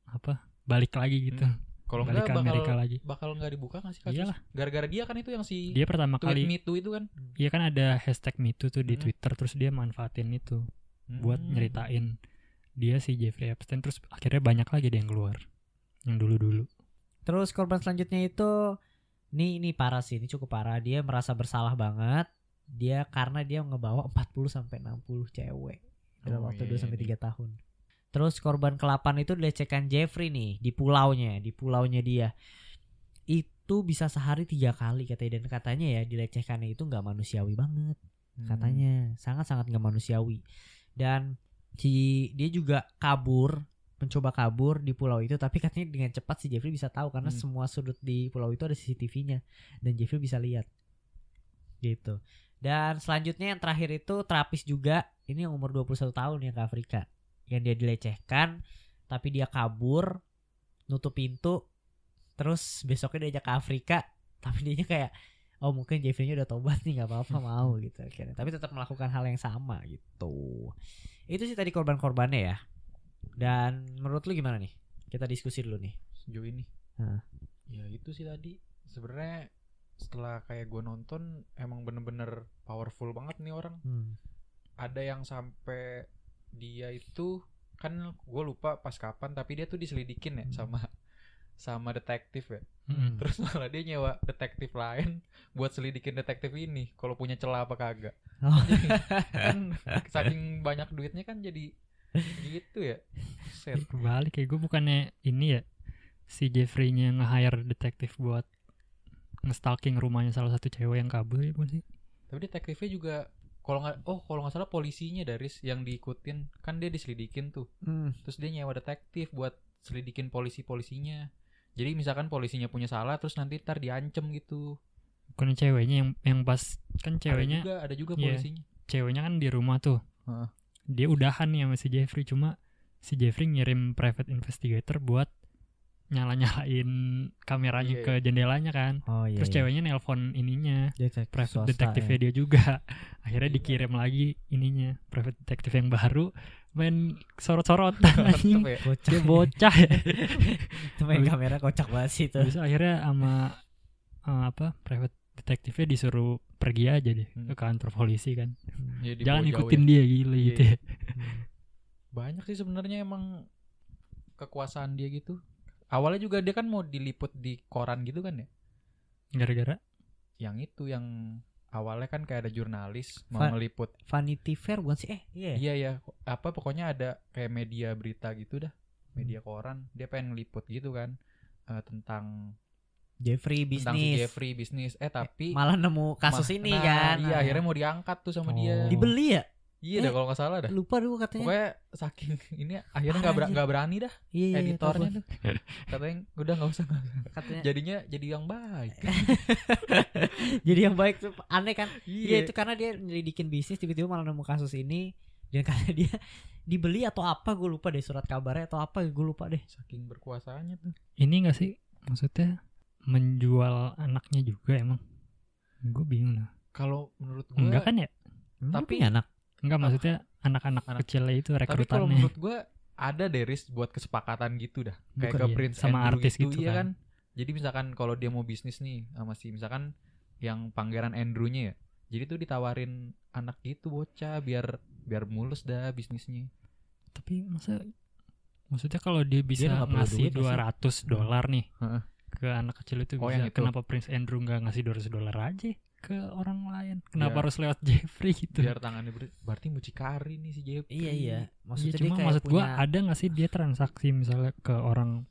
apa balik lagi gitu Hmm. kalau balik enggak ke bakal Amerika lagi bakal nggak dibuka nggak sih kasus iyalah gara-gara dia kan itu yang si dia pertama tweet kali me too itu kan Iya kan ada hashtag MeToo tuh di Mm. Twitter terus dia manfaatin itu buat Hmm. nyeritain dia si Jeffrey Epstein terus akhirnya banyak lagi dia yang keluar yang dulu-dulu. Terus korban selanjutnya itu ini ini parah sih, ini cukup parah. Dia merasa bersalah banget. Dia karena dia ngebawa 40 sampai 60 cewek dalam Oh, waktu iya, 2 sampai. 3 tahun. Terus korban ke-8 itu dilecehkan Jeffrey nih di pulaunya, di pulaunya dia. Itu bisa sehari tiga kali katanya dan katanya ya dilecehkannya itu nggak manusiawi banget Hmm. katanya sangat-sangat nggak manusiawi dan si dia juga kabur mencoba kabur di pulau itu tapi katanya dengan cepat si Jeffrey bisa tahu karena Hmm. semua sudut di pulau itu ada CCTV-nya dan Jeffrey bisa lihat gitu dan selanjutnya yang terakhir itu terapis juga. Ini yang umur 21 tahun yang ke Afrika. Yang dia dilecehkan tapi dia kabur nutup pintu terus besoknya diajak ke Afrika. Tapi dia kayak oh mungkin Jeffrey-nya udah tobat nih nggak apa-apa mau *laughs* gitu akhirnya. Tapi tetap melakukan hal yang sama gitu. Itu sih tadi korban-korbannya ya. Dan menurut lu gimana nih? Kita diskusi dulu nih. Sejauh ini. Hah. ya itu sih tadi. Sebenarnya setelah kayak gue nonton emang bener-bener powerful banget nih orang hmm. ada yang sampai dia itu kan gue lupa pas kapan tapi dia tuh diselidikin ya Hmm. sama sama detektif ya Mm-mm. terus malah dia nyewa detektif lain buat selidikin detektif ini kalau punya celah apa kagak Oh. kan saking banyak duitnya kan jadi gitu ya set Kebalik ya gue bukannya ini ya si Jeffrey-nya nge-hire detektif buat nge-stalking rumahnya salah satu cewek yang kabur ya bukan sih? tapi detektifnya juga kalau nggak oh kalau nggak salah polisinya Daris yang diikutin kan dia diselidikin tuh Hmm. terus dia nyewa detektif buat selidikin polisi polisinya jadi misalkan polisinya punya salah terus nanti ntar diancem gitu Bukannya ceweknya yang yang pas kan ceweknya ada juga ada juga Iya. polisinya ceweknya kan di rumah tuh. Heeh. Dia udahan nih sama si Jeffrey cuma si Jeffrey ngirim private investigator buat nyala-nyalain kameranya Iya, ke jendelanya kan. oh iya Terus iya. ceweknya nelpon ininya Detektif private detektifnya ya. dia juga. *laughs* Akhirnya Gila. dikirim lagi ininya private detektif yang baru main sorot-sorotan *laughs* anjing. Mantep ya. Bocah. Dia bocah ya. *laughs* itu main kamera kocak banget sih itu Terus akhirnya sama eh, apa private detektifnya disuruh pergi aja deh Hmm. ke kantor polisi kan. Ya, Jangan ikutin ya. dia gila Iya, gitu iya. ya. banyak sih sebenarnya emang kekuasaan dia gitu awalnya juga dia kan mau diliput di koran gitu kan ya? Gara-gara? Yang itu yang awalnya kan kayak ada jurnalis mau meliput. Vanity Fair bukan sih? Eh iya iya ya apa pokoknya ada kayak media berita gitu dah. Media koran. Dia pengen ngeliput gitu kan eh, tentang Jeffrey tentang si bisnis. Jeffrey bisnis. Eh tapi malah nemu kasus ma- ini nah, kan. iya akhirnya mau diangkat tuh sama dia. Oh. dibeli ya iya Eh, dah kalau nggak salah dah. lupa dulu katanya. Pokoknya saking *laughs* ini akhirnya nggak ber- nggak berani dah iya, iya, editornya tahu tuh katanya udah nggak usah nggak usah." katanya jadinya jadi yang baik. *laughs* Jadi yang baik tuh aneh kan? Iya. Itu karena dia nyelidikin bisnis tiba-tiba malah nemu kasus ini. Dan *laughs* karena dia dibeli atau apa gue lupa deh surat kabarnya atau apa gue lupa deh. saking berkuasanya tuh. Ini gak sih? Maksudnya menjual anaknya juga emang? Gue bingung lah kalau menurut gue enggak kan ya? Tapi- Tapi anak enggak maksudnya anak-anak Anak. kecilnya itu tapi kalau rekrutannya menurut gue ada deris buat kesepakatan gitu dah kayak Bukan, ke iya. Prince Sama Andrew artis gitu iya kan. kan jadi misalkan kalau dia mau bisnis nih sama si misalkan yang pangeran Andrewnya ya jadi tuh ditawarin anak gitu bocah biar biar mulus dah bisnisnya tapi masa maksudnya kalau dia bisa perlu ngasih nggak 200 dolar nih Heeh. ke anak kecil itu Oh, bisa yang itu. kenapa Prince Andrew nggak ngasih 200 dolar aja ke orang lain kenapa Biar- harus lewat Jeffrey gitu biar tangannya ber- berarti mucikari nih si Jeffrey iya iya Iya, maksudnya dia cuma kayak maksud gua punya ada nggak sih dia transaksi misalnya ke orang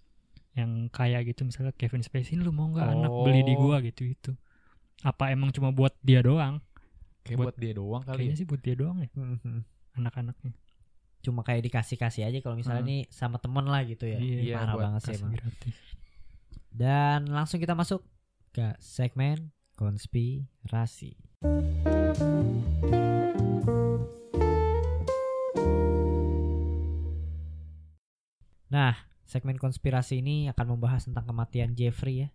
yang kaya gitu misalnya Kevin Spacey lu mau nggak anak beli di Oh. gua gitu itu apa emang cuma buat dia doang kayak buat- buat, dia doang kali kayaknya ya sih buat dia doang ya Mhm. anak-anaknya cuma kayak dikasih-kasih aja kalau misalnya Hmm. nih sama temen lah gitu ya. Iya, Iya, Parah banget sih Kasih emang. gratis. Dan langsung kita masuk ke segmen konspirasi. Nah, segmen konspirasi ini akan membahas tentang kematian Jeffrey ya.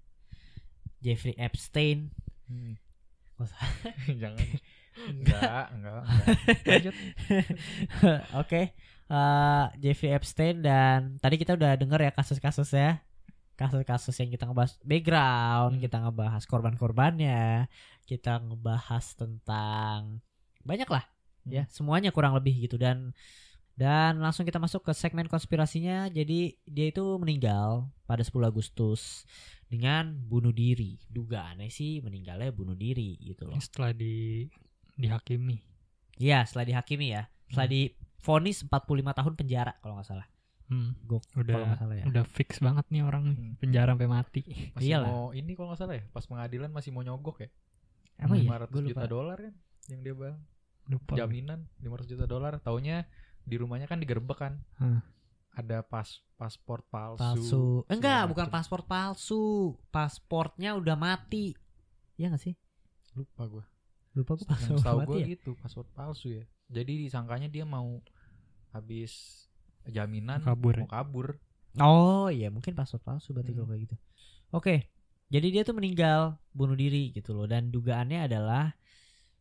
Jeffrey Epstein. Hmm. *laughs* Jangan. Enggak, enggak, enggak. Lanjut. *laughs* Oke, eh, Jeffrey Epstein dan tadi kita udah denger ya kasus-kasusnya, kasus-kasus yang kita ngebahas background, Hmm. kita ngebahas korban-korbannya, kita ngebahas tentang banyak lah, ya semuanya kurang lebih gitu dan dan langsung kita masuk ke segmen konspirasinya. Jadi dia itu meninggal pada 10 Agustus dengan bunuh diri. Dugaannya sih meninggalnya bunuh diri gitu loh. Setelah di dihakimi. Iya, setelah dihakimi ya. Setelah difonis 45 tahun penjara kalau nggak salah. Hmm, Gok, udah kalau nggak salah ya. udah fix banget nih orang nih Hmm. penjara sampai mati. Masih Iyalah. mau ini kalau nggak salah ya, pas pengadilan masih mau nyogok ya. Emang iya? 500 Gue juta dolar kan yang dia bang. Lupa. Jaminan 500 juta dolar. Taunya di rumahnya kan digerebek kan. Hmm. Ada pas paspor palsu. Palsu. Enggak, bukan macem. paspor palsu. Pasportnya udah mati. Iya gak sih? Lupa gue. Lupa gue Yang paspor tahu mati gue ya. gitu, paspor palsu ya. Jadi disangkanya dia mau habis jaminan Kabur ya? mau kabur. Oh iya, mungkin paspor palsu berarti Hmm. kalau kayak gitu. Oke. Jadi dia tuh meninggal bunuh diri gitu loh dan dugaannya adalah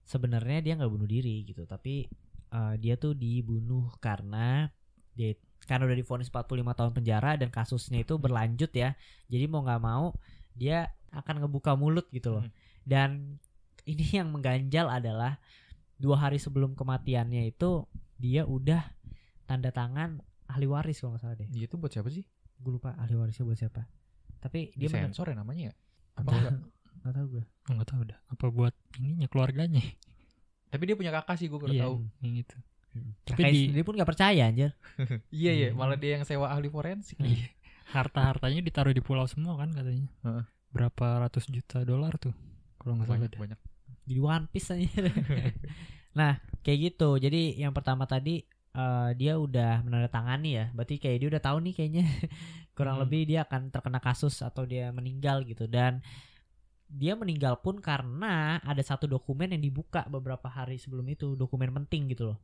sebenarnya dia nggak bunuh diri gitu, tapi eh, dia tuh dibunuh karena dia karena udah divonis 45 tahun penjara dan kasusnya itu berlanjut ya. Jadi mau nggak mau dia akan ngebuka mulut gitu loh. Hmm. Dan ini *laughs* yang mengganjal adalah dua hari sebelum kematiannya itu dia udah tanda tangan ahli waris kalau nggak salah deh. Dia itu buat siapa sih? Gue lupa ahli warisnya buat siapa. Tapi Dia dia sensor ya namanya ya? Apa enggak? nggak tahu gue. Enggak tahu dah. Apa buat ininya keluarganya? *laughs* Tapi dia punya kakak sih gue udah Iya, tahu. yang itu. Tapi Tapi di sendiri pun nggak percaya anjir. *laughs* Iya iya, Hmm. malah dia yang sewa ahli forensik. Iya. Harta-hartanya ditaruh di pulau semua kan katanya. Heeh. Berapa ratus juta dolar tuh? Kalau nggak salah banyak deh. banyak. Jadi One Piece anjir. *laughs* nah, kayak gitu. Jadi yang pertama tadi eh, dia udah menandatangani ya. Berarti kayak dia udah tahu nih kayaknya *laughs* kurang Hmm. lebih dia akan terkena kasus atau dia meninggal gitu dan dia meninggal pun karena ada satu dokumen yang dibuka beberapa hari sebelum itu dokumen penting gitu loh.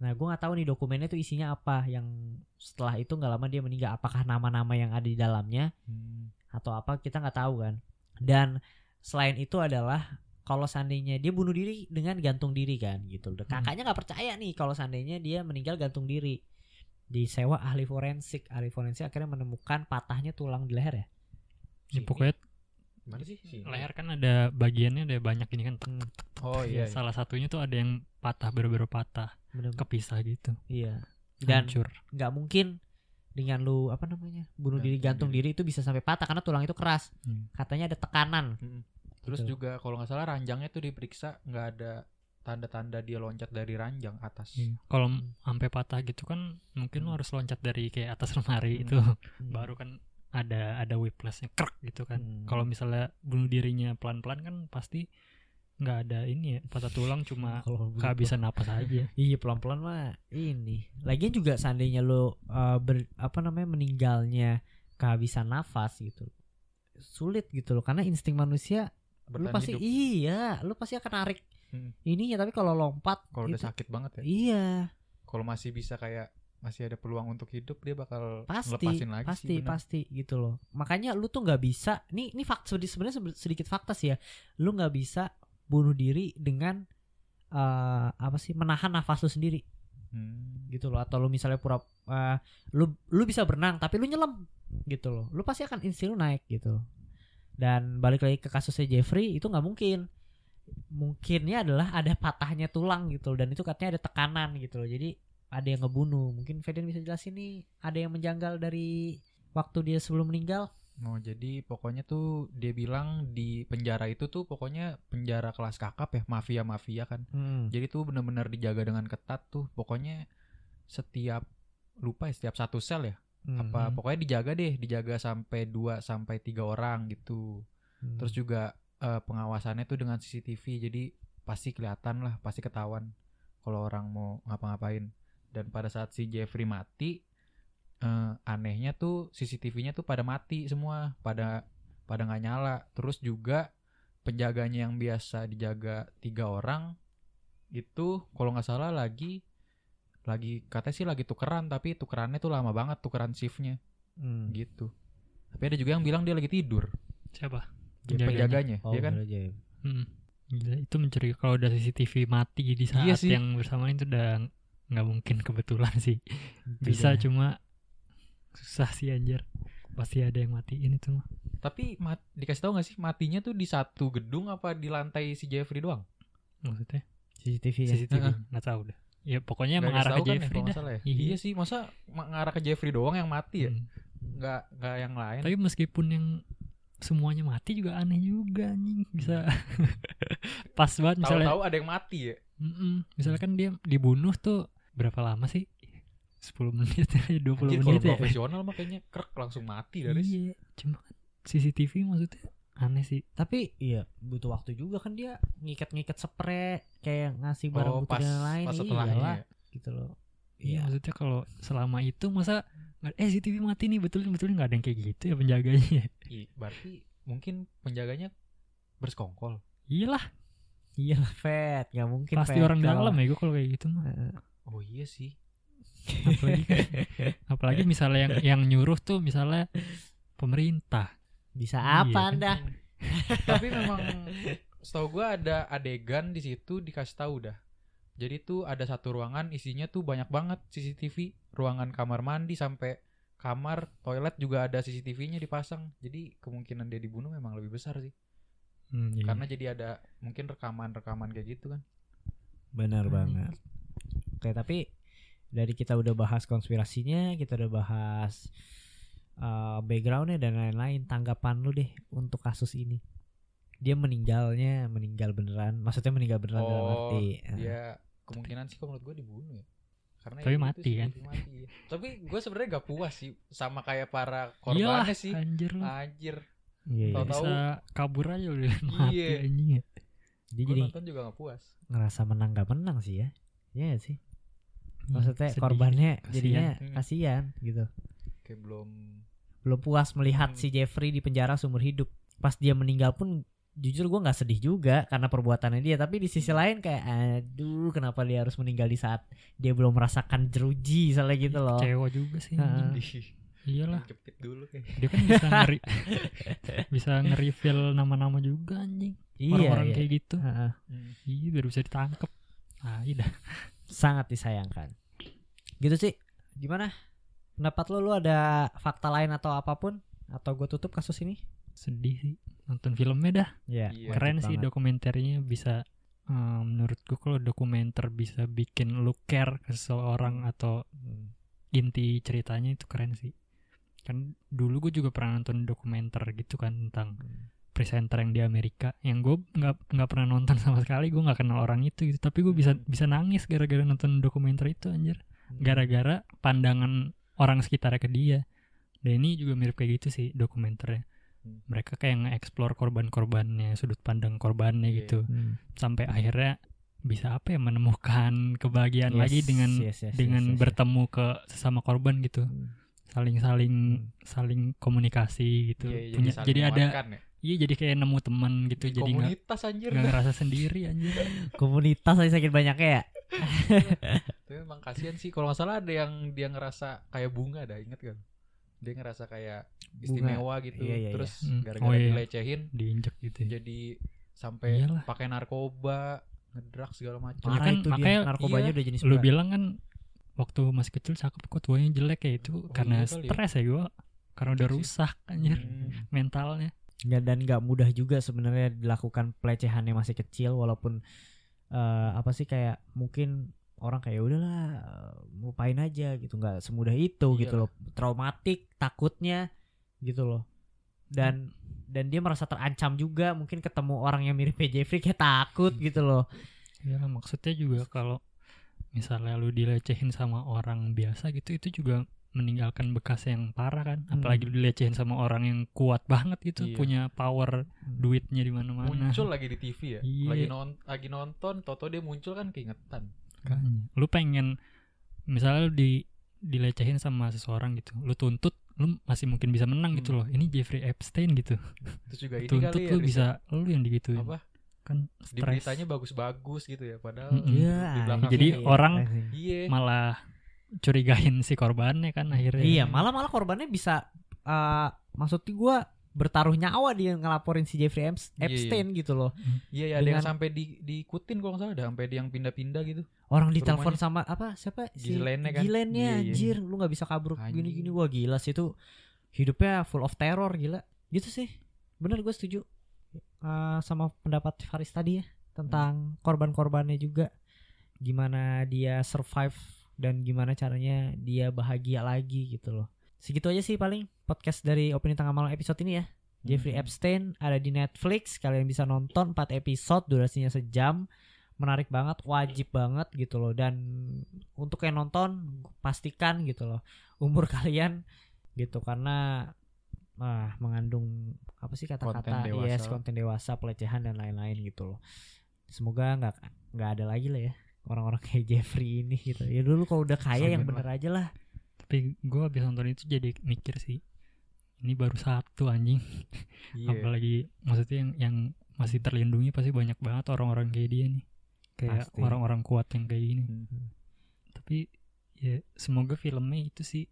Nah, gue nggak tahu nih dokumennya tuh isinya apa. Yang setelah itu nggak lama dia meninggal. Apakah nama-nama yang ada di dalamnya Hmm. atau apa kita nggak tahu kan. Dan selain itu adalah kalau seandainya dia bunuh diri dengan gantung diri kan gitu. Dan Hmm. Kakaknya nggak percaya nih kalau seandainya dia meninggal gantung diri. Disewa ahli forensik. Ahli forensik akhirnya menemukan patahnya tulang di leher ya. Ya, Sini. pokoknya Gimana sih? Sini. leher kan ada bagiannya ada banyak ini kan. Hmm, Oh iya. iya. Salah satunya tuh ada yang patah bener-bener patah, bener kepisah gitu. Iya. Dan Hancur. nggak mungkin dengan lu apa namanya bunuh diri Gantung diri. itu bisa sampai patah karena tulang itu keras. Hmm. Katanya ada tekanan. Terus Gitu. juga kalau nggak salah ranjangnya tuh diperiksa nggak ada tanda-tanda dia loncat dari ranjang atas. Iya. Kalau sampai patah gitu kan mungkin Hmm. harus loncat dari kayak atas lemari Hmm. itu Hmm. baru kan ada ada whiplashnya krek gitu kan. Hmm. Kalau misalnya bunuh dirinya pelan-pelan kan pasti nggak ada ini ya patah tulang cuma *laughs* kehabisan napas *laughs* aja. Iya pelan-pelan mah ini. Lagian juga seandainya lo uh, ber, apa namanya meninggalnya kehabisan nafas gitu. Sulit gitu loh karena insting manusia lu pasti hidup. iya, lu pasti akan narik Hmm. ininya tapi kalau lompat Kalau udah sakit banget ya. Iya, Kalau masih bisa kayak masih ada peluang untuk hidup dia bakal pasti ngelepasin lagi pasti sih. bener. pasti gitu loh. Makanya lu tuh nggak bisa nih ini fakta sebenarnya sebe- sedikit fakta sih ya. Lu nggak bisa bunuh diri dengan eh, apa sih menahan nafas lu sendiri. Hmm. gitu loh atau lu misalnya pura eh, lu lu bisa berenang tapi lu nyelam gitu loh lu pasti akan insting lu naik gitu loh. Dan balik lagi ke kasusnya Jeffrey itu nggak mungkin. Mungkinnya adalah ada patahnya tulang gitu dan itu katanya ada tekanan gitu loh. Jadi ada yang ngebunuh. Mungkin Feden bisa jelasin nih ada yang menjanggal dari waktu dia sebelum meninggal? Oh jadi pokoknya tuh dia bilang di penjara itu tuh pokoknya penjara kelas kakap ya mafia mafia kan. Jadi tuh bener-bener dijaga dengan ketat tuh. Pokoknya setiap lupa ya setiap satu sel ya apa Hmm. pokoknya dijaga deh dijaga sampai 2 sampai tiga orang gitu. Hmm. Terus juga eh, pengawasannya tuh dengan CCTV jadi pasti kelihatan lah pasti ketahuan kalau orang mau ngapa-ngapain. dan pada saat si Jeffrey mati eh, anehnya tuh CCTV-nya tuh pada mati semua pada pada nggak nyala terus juga penjaganya yang biasa dijaga tiga orang itu kalau nggak salah lagi lagi katanya sih lagi tukeran tapi tukerannya tuh lama banget tukeran shiftnya Hmm. gitu tapi ada juga yang bilang dia lagi tidur Siapa? ya, penjaganya Oh, ya kan ajaib. Hmm. Gila, itu mencurigakan kalau udah CCTV mati di saat Iya sih. yang bersamaan itu udah nggak mungkin kebetulan sih. Bisa Tidak. cuma susah sih anjir. Pasti ada yang matiin itu mah. tapi mat- dikasih tahu nggak sih matinya tuh di satu gedung apa di lantai si Jeffrey doang Maksudnya CCTV ya. CCTV nggak tahu dah. Ya pokoknya Nggak mengarah ke tahu kan ya, Jeffrey kalau nggak dah. ya? Iya. iya sih masa mengarah ke Jeffrey doang yang mati ya Hmm. nggak nggak yang lain Tapi meskipun yang semuanya mati juga aneh juga anjing bisa *laughs* pas banget misalnya tahu-tahu ada yang mati ya Mm-mm. misalnya kan dia dibunuh tuh berapa lama sih 10 menit *laughs* 20 Anjir, kalau menit ya profesional mah kayaknya krek langsung mati dari iya cuma kan CCTV maksudnya aneh sih. Tapi iya butuh waktu juga kan dia ngikat-ngikat spray kayak ngasih barang oh pas dan lain pas iyalah, ya. gitu loh. iya Iya. maksudnya kalau selama itu masa nggak eh CCTV mati nih betul betul nggak ada yang kayak gitu ya penjaganya. Ih, berarti mungkin penjaganya bersekongkol. Iyalah. Iyalah Fat, nggak mungkin pasti Fet. orang dalam ya gue kalau kayak gitu mah. Oh iya sih. Apalagi kan- *laughs* apalagi misalnya yang yang nyuruh tuh misalnya pemerintah Bisa Iya apa kan? Anda? tapi memang *laughs* setahu gua ada adegan di situ dikasih tahu dah jadi tuh ada satu ruangan isinya tuh banyak banget CCTV ruangan kamar mandi sampai kamar toilet juga ada CCTV-nya dipasang jadi kemungkinan dia dibunuh memang lebih besar sih Hmm, iya. karena jadi ada mungkin rekaman-rekaman kayak gitu kan Benar Hmm. banget. Oke, tapi dari kita udah bahas konspirasinya, kita udah bahas uh, backgroundnya dan lain-lain. Tanggapan lu deh untuk kasus ini. Dia meninggalnya, meninggal beneran. Maksudnya meninggal beneran dalam Oh, arti. uh, dia kemungkinan sih kalau menurut gue dibunuh ya karena Tapi ya gitu mati sih, kan? mati, tapi gue sebenarnya gak puas sih sama kayak para korbannya sih anjir lu anjir Iya, iya. Tahu-tahu- bisa kabur aja udah mati Iya. anjing ya Dia jadi nonton juga gak puas ngerasa menang gak menang sih ya. Iya nggak sih. Iya, Maksudnya sedih. korbannya Kasihan. jadinya Hmm. kasihan gitu. kayak belum Belum puas melihat Hmm. si Jeffrey di penjara seumur hidup. Pas dia meninggal pun jujur gue nggak sedih juga karena perbuatannya dia. Tapi di sisi lain kayak aduh kenapa dia harus meninggal di saat dia belum merasakan jeruji misalnya gitu loh. kecewa juga sih anjing. iyalah. Jepit dulu. Kayak dia kan bisa ngeri *laughs* bisa nge-reveal nama-nama juga anjing. Iya, orang-orang iya. kayak gitu. Heeh. iya biar bisa ditangkap ah iya sangat disayangkan. Gitu sih. Gimana pendapat lo lu ada fakta lain atau apa pun? Atau gue tutup kasus ini? Sedih sih. Nonton filmnya dah. Ya Iya. keren sih dokumenternya bisa eh, menurut gue kalau dokumenter bisa bikin lu care ke seseorang atau Hmm. inti ceritanya itu keren sih. Kan dulu gue juga pernah nonton dokumenter gitu kan tentang presenter yang di Amerika. Yang gue nggak nggak pernah nonton sama sekali gue nggak kenal orang itu gitu. Tapi gue bisa bisa nangis gara-gara nonton dokumenter itu anjir. Gara-gara pandangan orang sekitarnya ke dia dan ini juga mirip kayak gitu sih dokumenternya Hmm. mereka kayak nge-explore korban-korbannya sudut pandang korbannya Iya. gitu Hmm. sampai akhirnya bisa apa ya menemukan kebahagiaan Yes, lagi dengan yes, yes, dengan yes, yes, yes. bertemu ke sesama korban gitu Hmm. saling saling saling komunikasi gitu Iya, punya saling jadi ada ya. Iya jadi kayak nemu teman gitu Di jadi nggak komunitas anjir dah. ngerasa sendiri anjir *laughs* komunitas aja sakit banyaknya ya *laughs* tapi memang kasihan sih kalau nggak salah ada yang dia ngerasa kayak bunga dah inget kan dia ngerasa kayak istimewa gitu Iya, iya, iya. terus Hmm. gara-gara Oh, iya. dilecehin diinjek gitu ya. jadi sampai pakai narkoba ngedrak segala macam Iya kan, itu makanya dia narkobanya iya, udah jenis lu berat. bilang kan waktu masih kecil cakep kok tuanya jelek ya itu Oh, karena iya ya. stres ya gua karena udah sih. rusak anjir Hmm. mentalnya Ya, dan nggak mudah juga sebenarnya dilakukan pelecehannya masih kecil walaupun eh, apa sih kayak mungkin orang kayak "Ya udahlah lupain aja gitu. Nggak semudah itu Iya. gitu loh. Traumatik takutnya gitu loh. Dan dan dia merasa terancam juga mungkin ketemu orang yang mirip Jeffrey kayak takut gitu loh. Ya maksudnya juga kalau misalnya lu dilecehin sama orang biasa gitu itu juga meninggalkan bekas yang parah kan Hmm. apalagi dilecehin sama orang yang kuat banget gitu Iya. punya power duitnya di mana-mana muncul lagi di TV ya Iya. lagi non lagi nonton toto dia muncul kan keingetan Makanya. lu pengen misalnya lu di dilecehin sama seseorang gitu lu tuntut lu masih mungkin bisa menang gitu Hmm. loh ini Jeffrey Epstein gitu Terus juga *laughs* ini tuntut kali ya lu riset- bisa lu yang digituin apa kan di stres beritanya bagus-bagus gitu ya padahal Mm-mm. Iya. di belakangnya Jadi ya. orang iya malah curigain si korbannya kan akhirnya Iya, malah malah korbannya bisa eh maksudnya gua bertaruh nyawa dia ngelaporin si Jeffrey Eps- Iya, iya. Epstein gitu loh. iya ya ada yang Dengan- sampai di diikutin kalau nggak salah ada sampai yang pindah-pindah gitu Orang Rumahnya. ditelepon sama apa siapa si Ghislaine kan? Ghislaine-nya, Iya, iya. anjir lu nggak bisa kabur gini-gini wah gila sih itu hidupnya full of terror gila. Gitu sih. Bener gue setuju Eh, sama pendapat Faris tadi ya tentang korban-korbannya juga gimana dia survive dan gimana caranya dia bahagia lagi gitu loh. Segitu aja sih paling podcast dari Opini Tengah Malam episode ini ya. Jeffrey Hmm. Epstein ada di Netflix, kalian bisa nonton 4 episode durasinya sejam. Menarik banget, wajib banget gitu loh dan untuk yang nonton pastikan gitu loh umur *laughs* kalian gitu karena ah mengandung apa sih kata-kata yes konten dewasa pelecehan dan lain-lain gitu loh. Semoga nggak nggak ada lagi lah ya orang-orang kayak Jeffrey ini gitu. Ya dulu kalau udah kaya yang Amin bener aja lah. tapi gue habis nonton itu jadi mikir sih ini baru satu anjing iya apalagi maksudnya yang yang masih terlindungi pasti banyak banget orang-orang kayak dia nih kayak Pasti. orang-orang kuat yang kayak gini Mhm. tapi ya semoga filmnya itu sih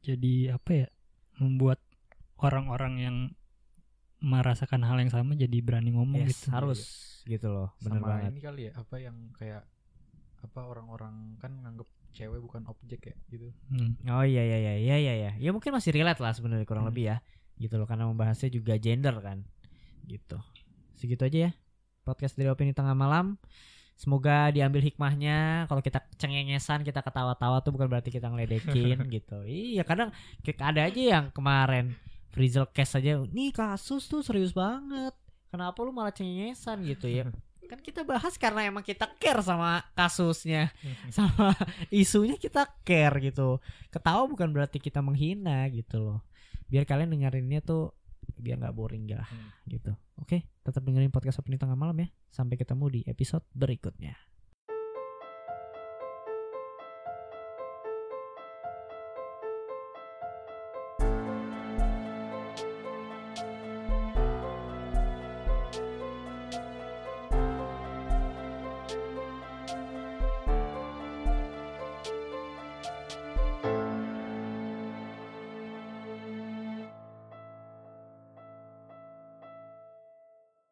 jadi apa ya membuat orang-orang yang merasakan hal yang sama jadi berani ngomong Yes, gitu harus gitu loh. Bener sama banget. ini kali ya apa yang kayak apa orang-orang kan nganggep cewek bukan objek ya gitu Hmm. Oh iya iya iya iya iya iya. Ya mungkin masih relate lah sebenarnya kurang Hmm. lebih ya. Gitu loh karena membahasnya juga gender kan. Gitu. Segitu aja ya. Podcast dari opini tengah malam. Semoga diambil hikmahnya. Kalau kita cengengesan, kita ketawa-tawa tuh bukan berarti kita ngeledekin *laughs* gitu. Iya, kadang ada aja yang kemarin Frizzle case aja, nih kasus tuh serius banget. Kenapa lu malah cengengesan gitu ya? *laughs* Kan kita bahas karena emang kita care sama kasusnya. Sama isunya kita care gitu. Ketawa bukan berarti kita menghina gitu loh. Biar kalian dengerinnya tuh biar nggak boring lah Hmm. gitu. Oke tetap dengerin podcast opini tengah malam ya. Sampai ketemu di episode berikutnya